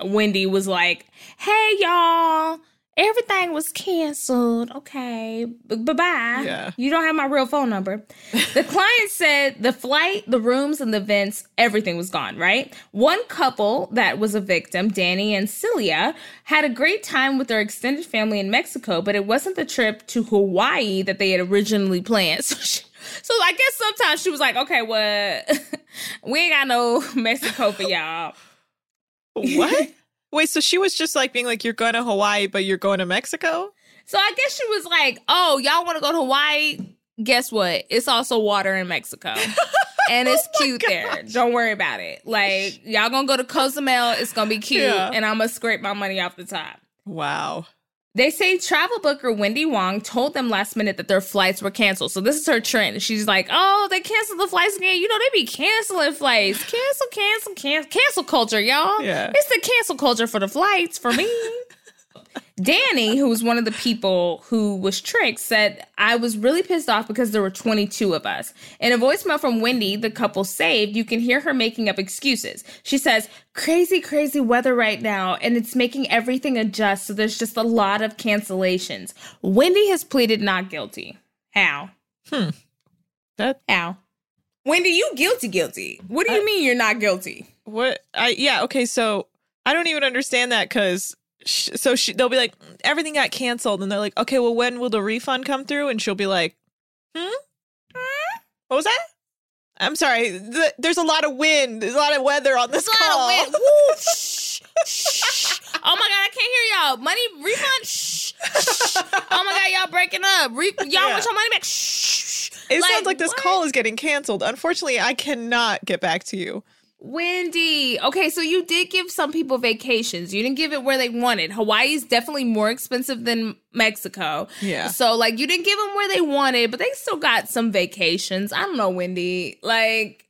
A: Wendy was like, "Hey y'all, everything was canceled. Okay, bye bye.
B: Yeah.
A: You don't have my real phone number." the client said the flight, the rooms, and the events, everything was gone. Right? One couple that was a victim, Danny and Celia, had a great time with their extended family in Mexico, but it wasn't the trip to Hawaii that they had originally planned. So, she, so I guess sometimes she was like, "Okay, what? we ain't got no Mexico for y'all."
B: What? Wait, so she was just like being like, "You're going to Hawaii, but you're going to Mexico."
A: So I guess she was like, "Oh, y'all want to go to Hawaii? Guess what? It's also water in Mexico." And it's oh cute there. Don't worry about it. Like y'all gonna go to Cozumel. It's gonna be cute,
B: Yeah.
A: and I'm gonna scrape my money off the top.
B: Wow.
A: They say travel booker Wendy Wong told them last minute that their flights were canceled. So this is her trend. She's like, "Oh, they canceled the flights again. You know they be canceling flights. Cancel, cancel, cancel, cancel culture, y'all.
B: Yeah.
A: it's the cancel culture for the flights for me." Danny, who was one of the people who was tricked, said, I was really pissed off because there were 22 of us. In a voicemail from Wendy, the couple saved, you can hear her making up excuses. She says, Crazy, crazy weather right now, and it's making everything adjust, so there's just a lot of cancellations. Wendy has pleaded not guilty. How? Hmm.
B: That
A: How? Wendy, you guilty, guilty. What do you mean you're not guilty?
B: what? I yeah. Okay, so I don't even understand that because. So she, they'll be like, everything got canceled, and they're like, okay, well, when will the refund come through? And she'll be like, hmm, Hmm? what was that? I'm sorry. The, there's a lot of wind. There's a lot of weather on this
A: It's a lot
B: call.
A: of wind. Woo, shh, shh. Oh my god, I can't hear y'all. Money refund. Shh, shh. Oh my god, y'all breaking up. Re- y'all
B: Yeah.
A: want your money back. Shh.
B: It sounds like this
A: what?
B: call is getting canceled. Unfortunately, I cannot get back to you.
A: Wendy. Okay, so you did give some people vacations. You didn't give it where they wanted. Hawaii is definitely more expensive than Mexico.
B: Yeah.
A: So like you didn't give them where they wanted, but they still got some vacations. I don't know, Wendy. Like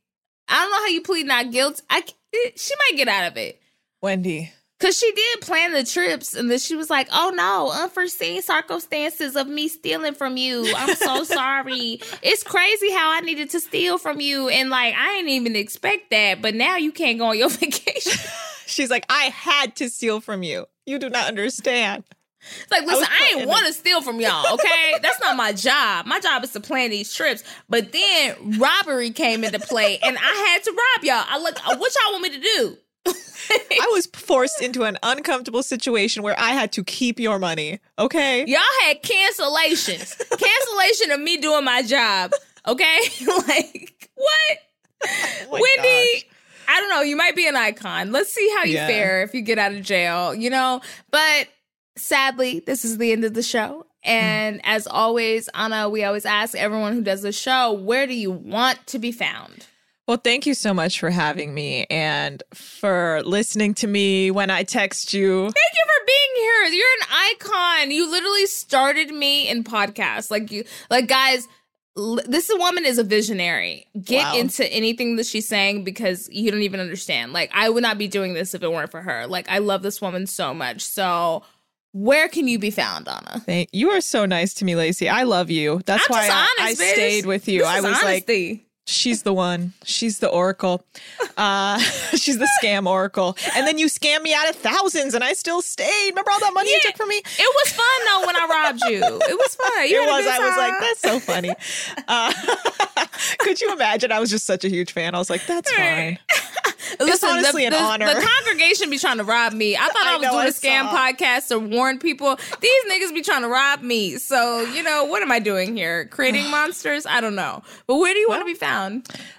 A: I don't know how you plead not guilty. I it- she might get out of it.
B: Wendy.
A: Cause she did plan the trips, and then she was like, "Oh no, unforeseen circumstances of me stealing from you. I'm so sorry. It's crazy how I needed to steal from you, and like I didn't even expect that. But now you can't go on your vacation.
B: She's like, I had to steal from you. You do not understand.
A: It's like, listen,
B: was
A: I, ain't want to steal from y'all. Okay, that's not my job. My job is to plan these trips. But then robbery came into play, and I had to rob y'all. I look, what y'all want me to do?
B: I was forced into an uncomfortable situation where I had to keep your money. Okay.
A: Y'all had cancellations. Cancellation of me doing my job. Okay? like, what?
B: Oh
A: Wendy,
B: gosh.
A: I don't know. You might be an icon. Let's see how you
B: Yeah.
A: fare if you get out of jail, you know? But sadly, this is the end of the show. Hmm. And as always, Anna, we always ask everyone who does the show, where do you want to be found?
B: Well, thank you so much for having me and for listening to me when I text you.
A: Thank you for being here. You're an icon. You literally started me in podcasts. Like you like guys, l- this woman is a visionary. Get
B: Wow.
A: into anything that she's saying because you don't even understand. Like I would not be doing this if it weren't for her. Like I love this woman so much. So where can you be found, Anna?
B: Thank you are so nice to me, Laci. I love you. That's
A: I'm
B: why I,
A: honest,
B: I stayed with you. I was like,
A: honesty.
B: She's the one. She's the oracle. Uh, she's the scam oracle. And then you scam me out of thousands, and I still stayed. Remember all that money you took from me?
A: It was fun though when I robbed you. It was fun. You
B: it was. I was like, that's so funny. Uh, could you imagine? I was just such a huge fan. I was like, that's fine.
A: Listen,
B: honestly
A: the,
B: an
A: the-
B: honor.
A: The congregation be trying to rob me. I thought I,
B: I
A: was doing
B: I
A: a scam
B: saw.
A: podcast to warn people. These niggas be trying to rob me. So, you know, what am I doing here? Creating monsters? I don't know. But where do you want to be found?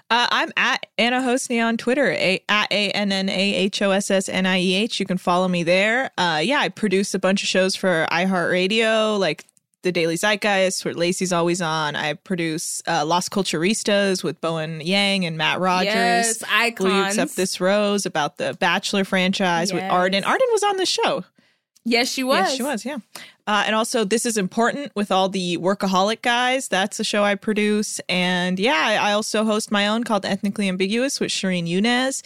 B: Uh, I'm at Anna Hossnieh on Twitter, a- at A N N A H O S S N I E H. You can follow me there. Uh, yeah, I produce a bunch of shows for iHeartRadio, like The Daily Zeitgeist, where Laci's always on. I produce uh, Los Culturistas with Bowen Yang and Matt Rogers.
A: Yes,
B: Will you
A: icons.
B: accept this rose about the Bachelor franchise with Arden? Arden was on the show.
A: Yes, she was.
B: Yes, she was. Yeah. Uh, and also, this is important with all the workaholic guys. That's a show I produce. And yeah, I, also host my own called Ethnically Ambiguous with Shireen Yunez.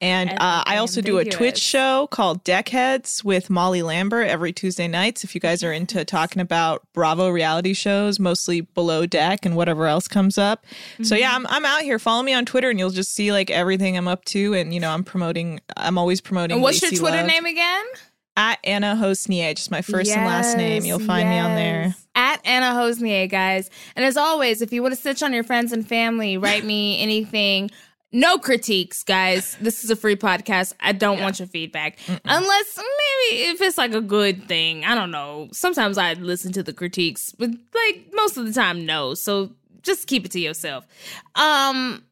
B: And uh, I also do a Twitch show called Deckheads with Molly Lambert every Tuesday nights. If you guys are into talking about Bravo reality shows, mostly below deck and whatever else comes up. So
A: Mm-hmm.
B: yeah, I'm, I'm out here. Follow me on Twitter and you'll just see like everything I'm up to. And, you know, I'm promoting, I'm always promoting.
A: And what's your Twitter
B: Love
A: name again?
B: At Anna Hossnieh, just my first and last name. You'll find me on there.
A: At Anna Hossnieh, guys. And as always, if you want to stitch on your friends and family, write me anything. No critiques, guys. This is a free podcast. I don't want your feedback. Unless maybe if it's like a good thing. I don't know. Sometimes I listen to the critiques, but like most of the time, no. So just keep it to yourself. Um,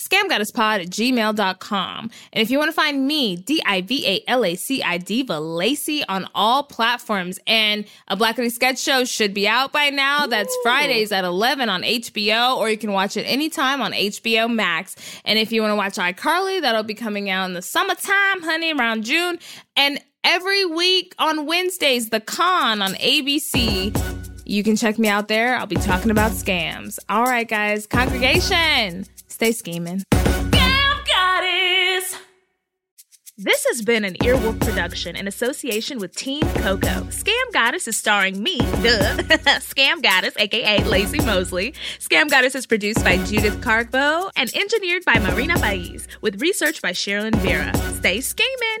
A: scamgoddesspod at gmail.com. And if you want to find me, D I V A L A C I Diva Laci on all platforms. And a Black and Sketch show should be out by now. That's Fridays at 11 on HBO, or you can watch it anytime on HBO Max. And if you want to watch iCarly, that'll be coming out in the summertime, honey, around June. And every week on Wednesdays, The Con on ABC. You can check me out there. I'll be talking about scams. All right, guys. Congregation, stay scheming.
D: Scam Goddess.
G: This has been an Earwolf production in association with Team Coco. Scam Goddess is starring me, duh, Scam Goddess, aka Laci Mosley. Scam Goddess is produced by Judith Cargbo and engineered by Marina Baiz, with research by Sharilyn Vera. Stay scheming!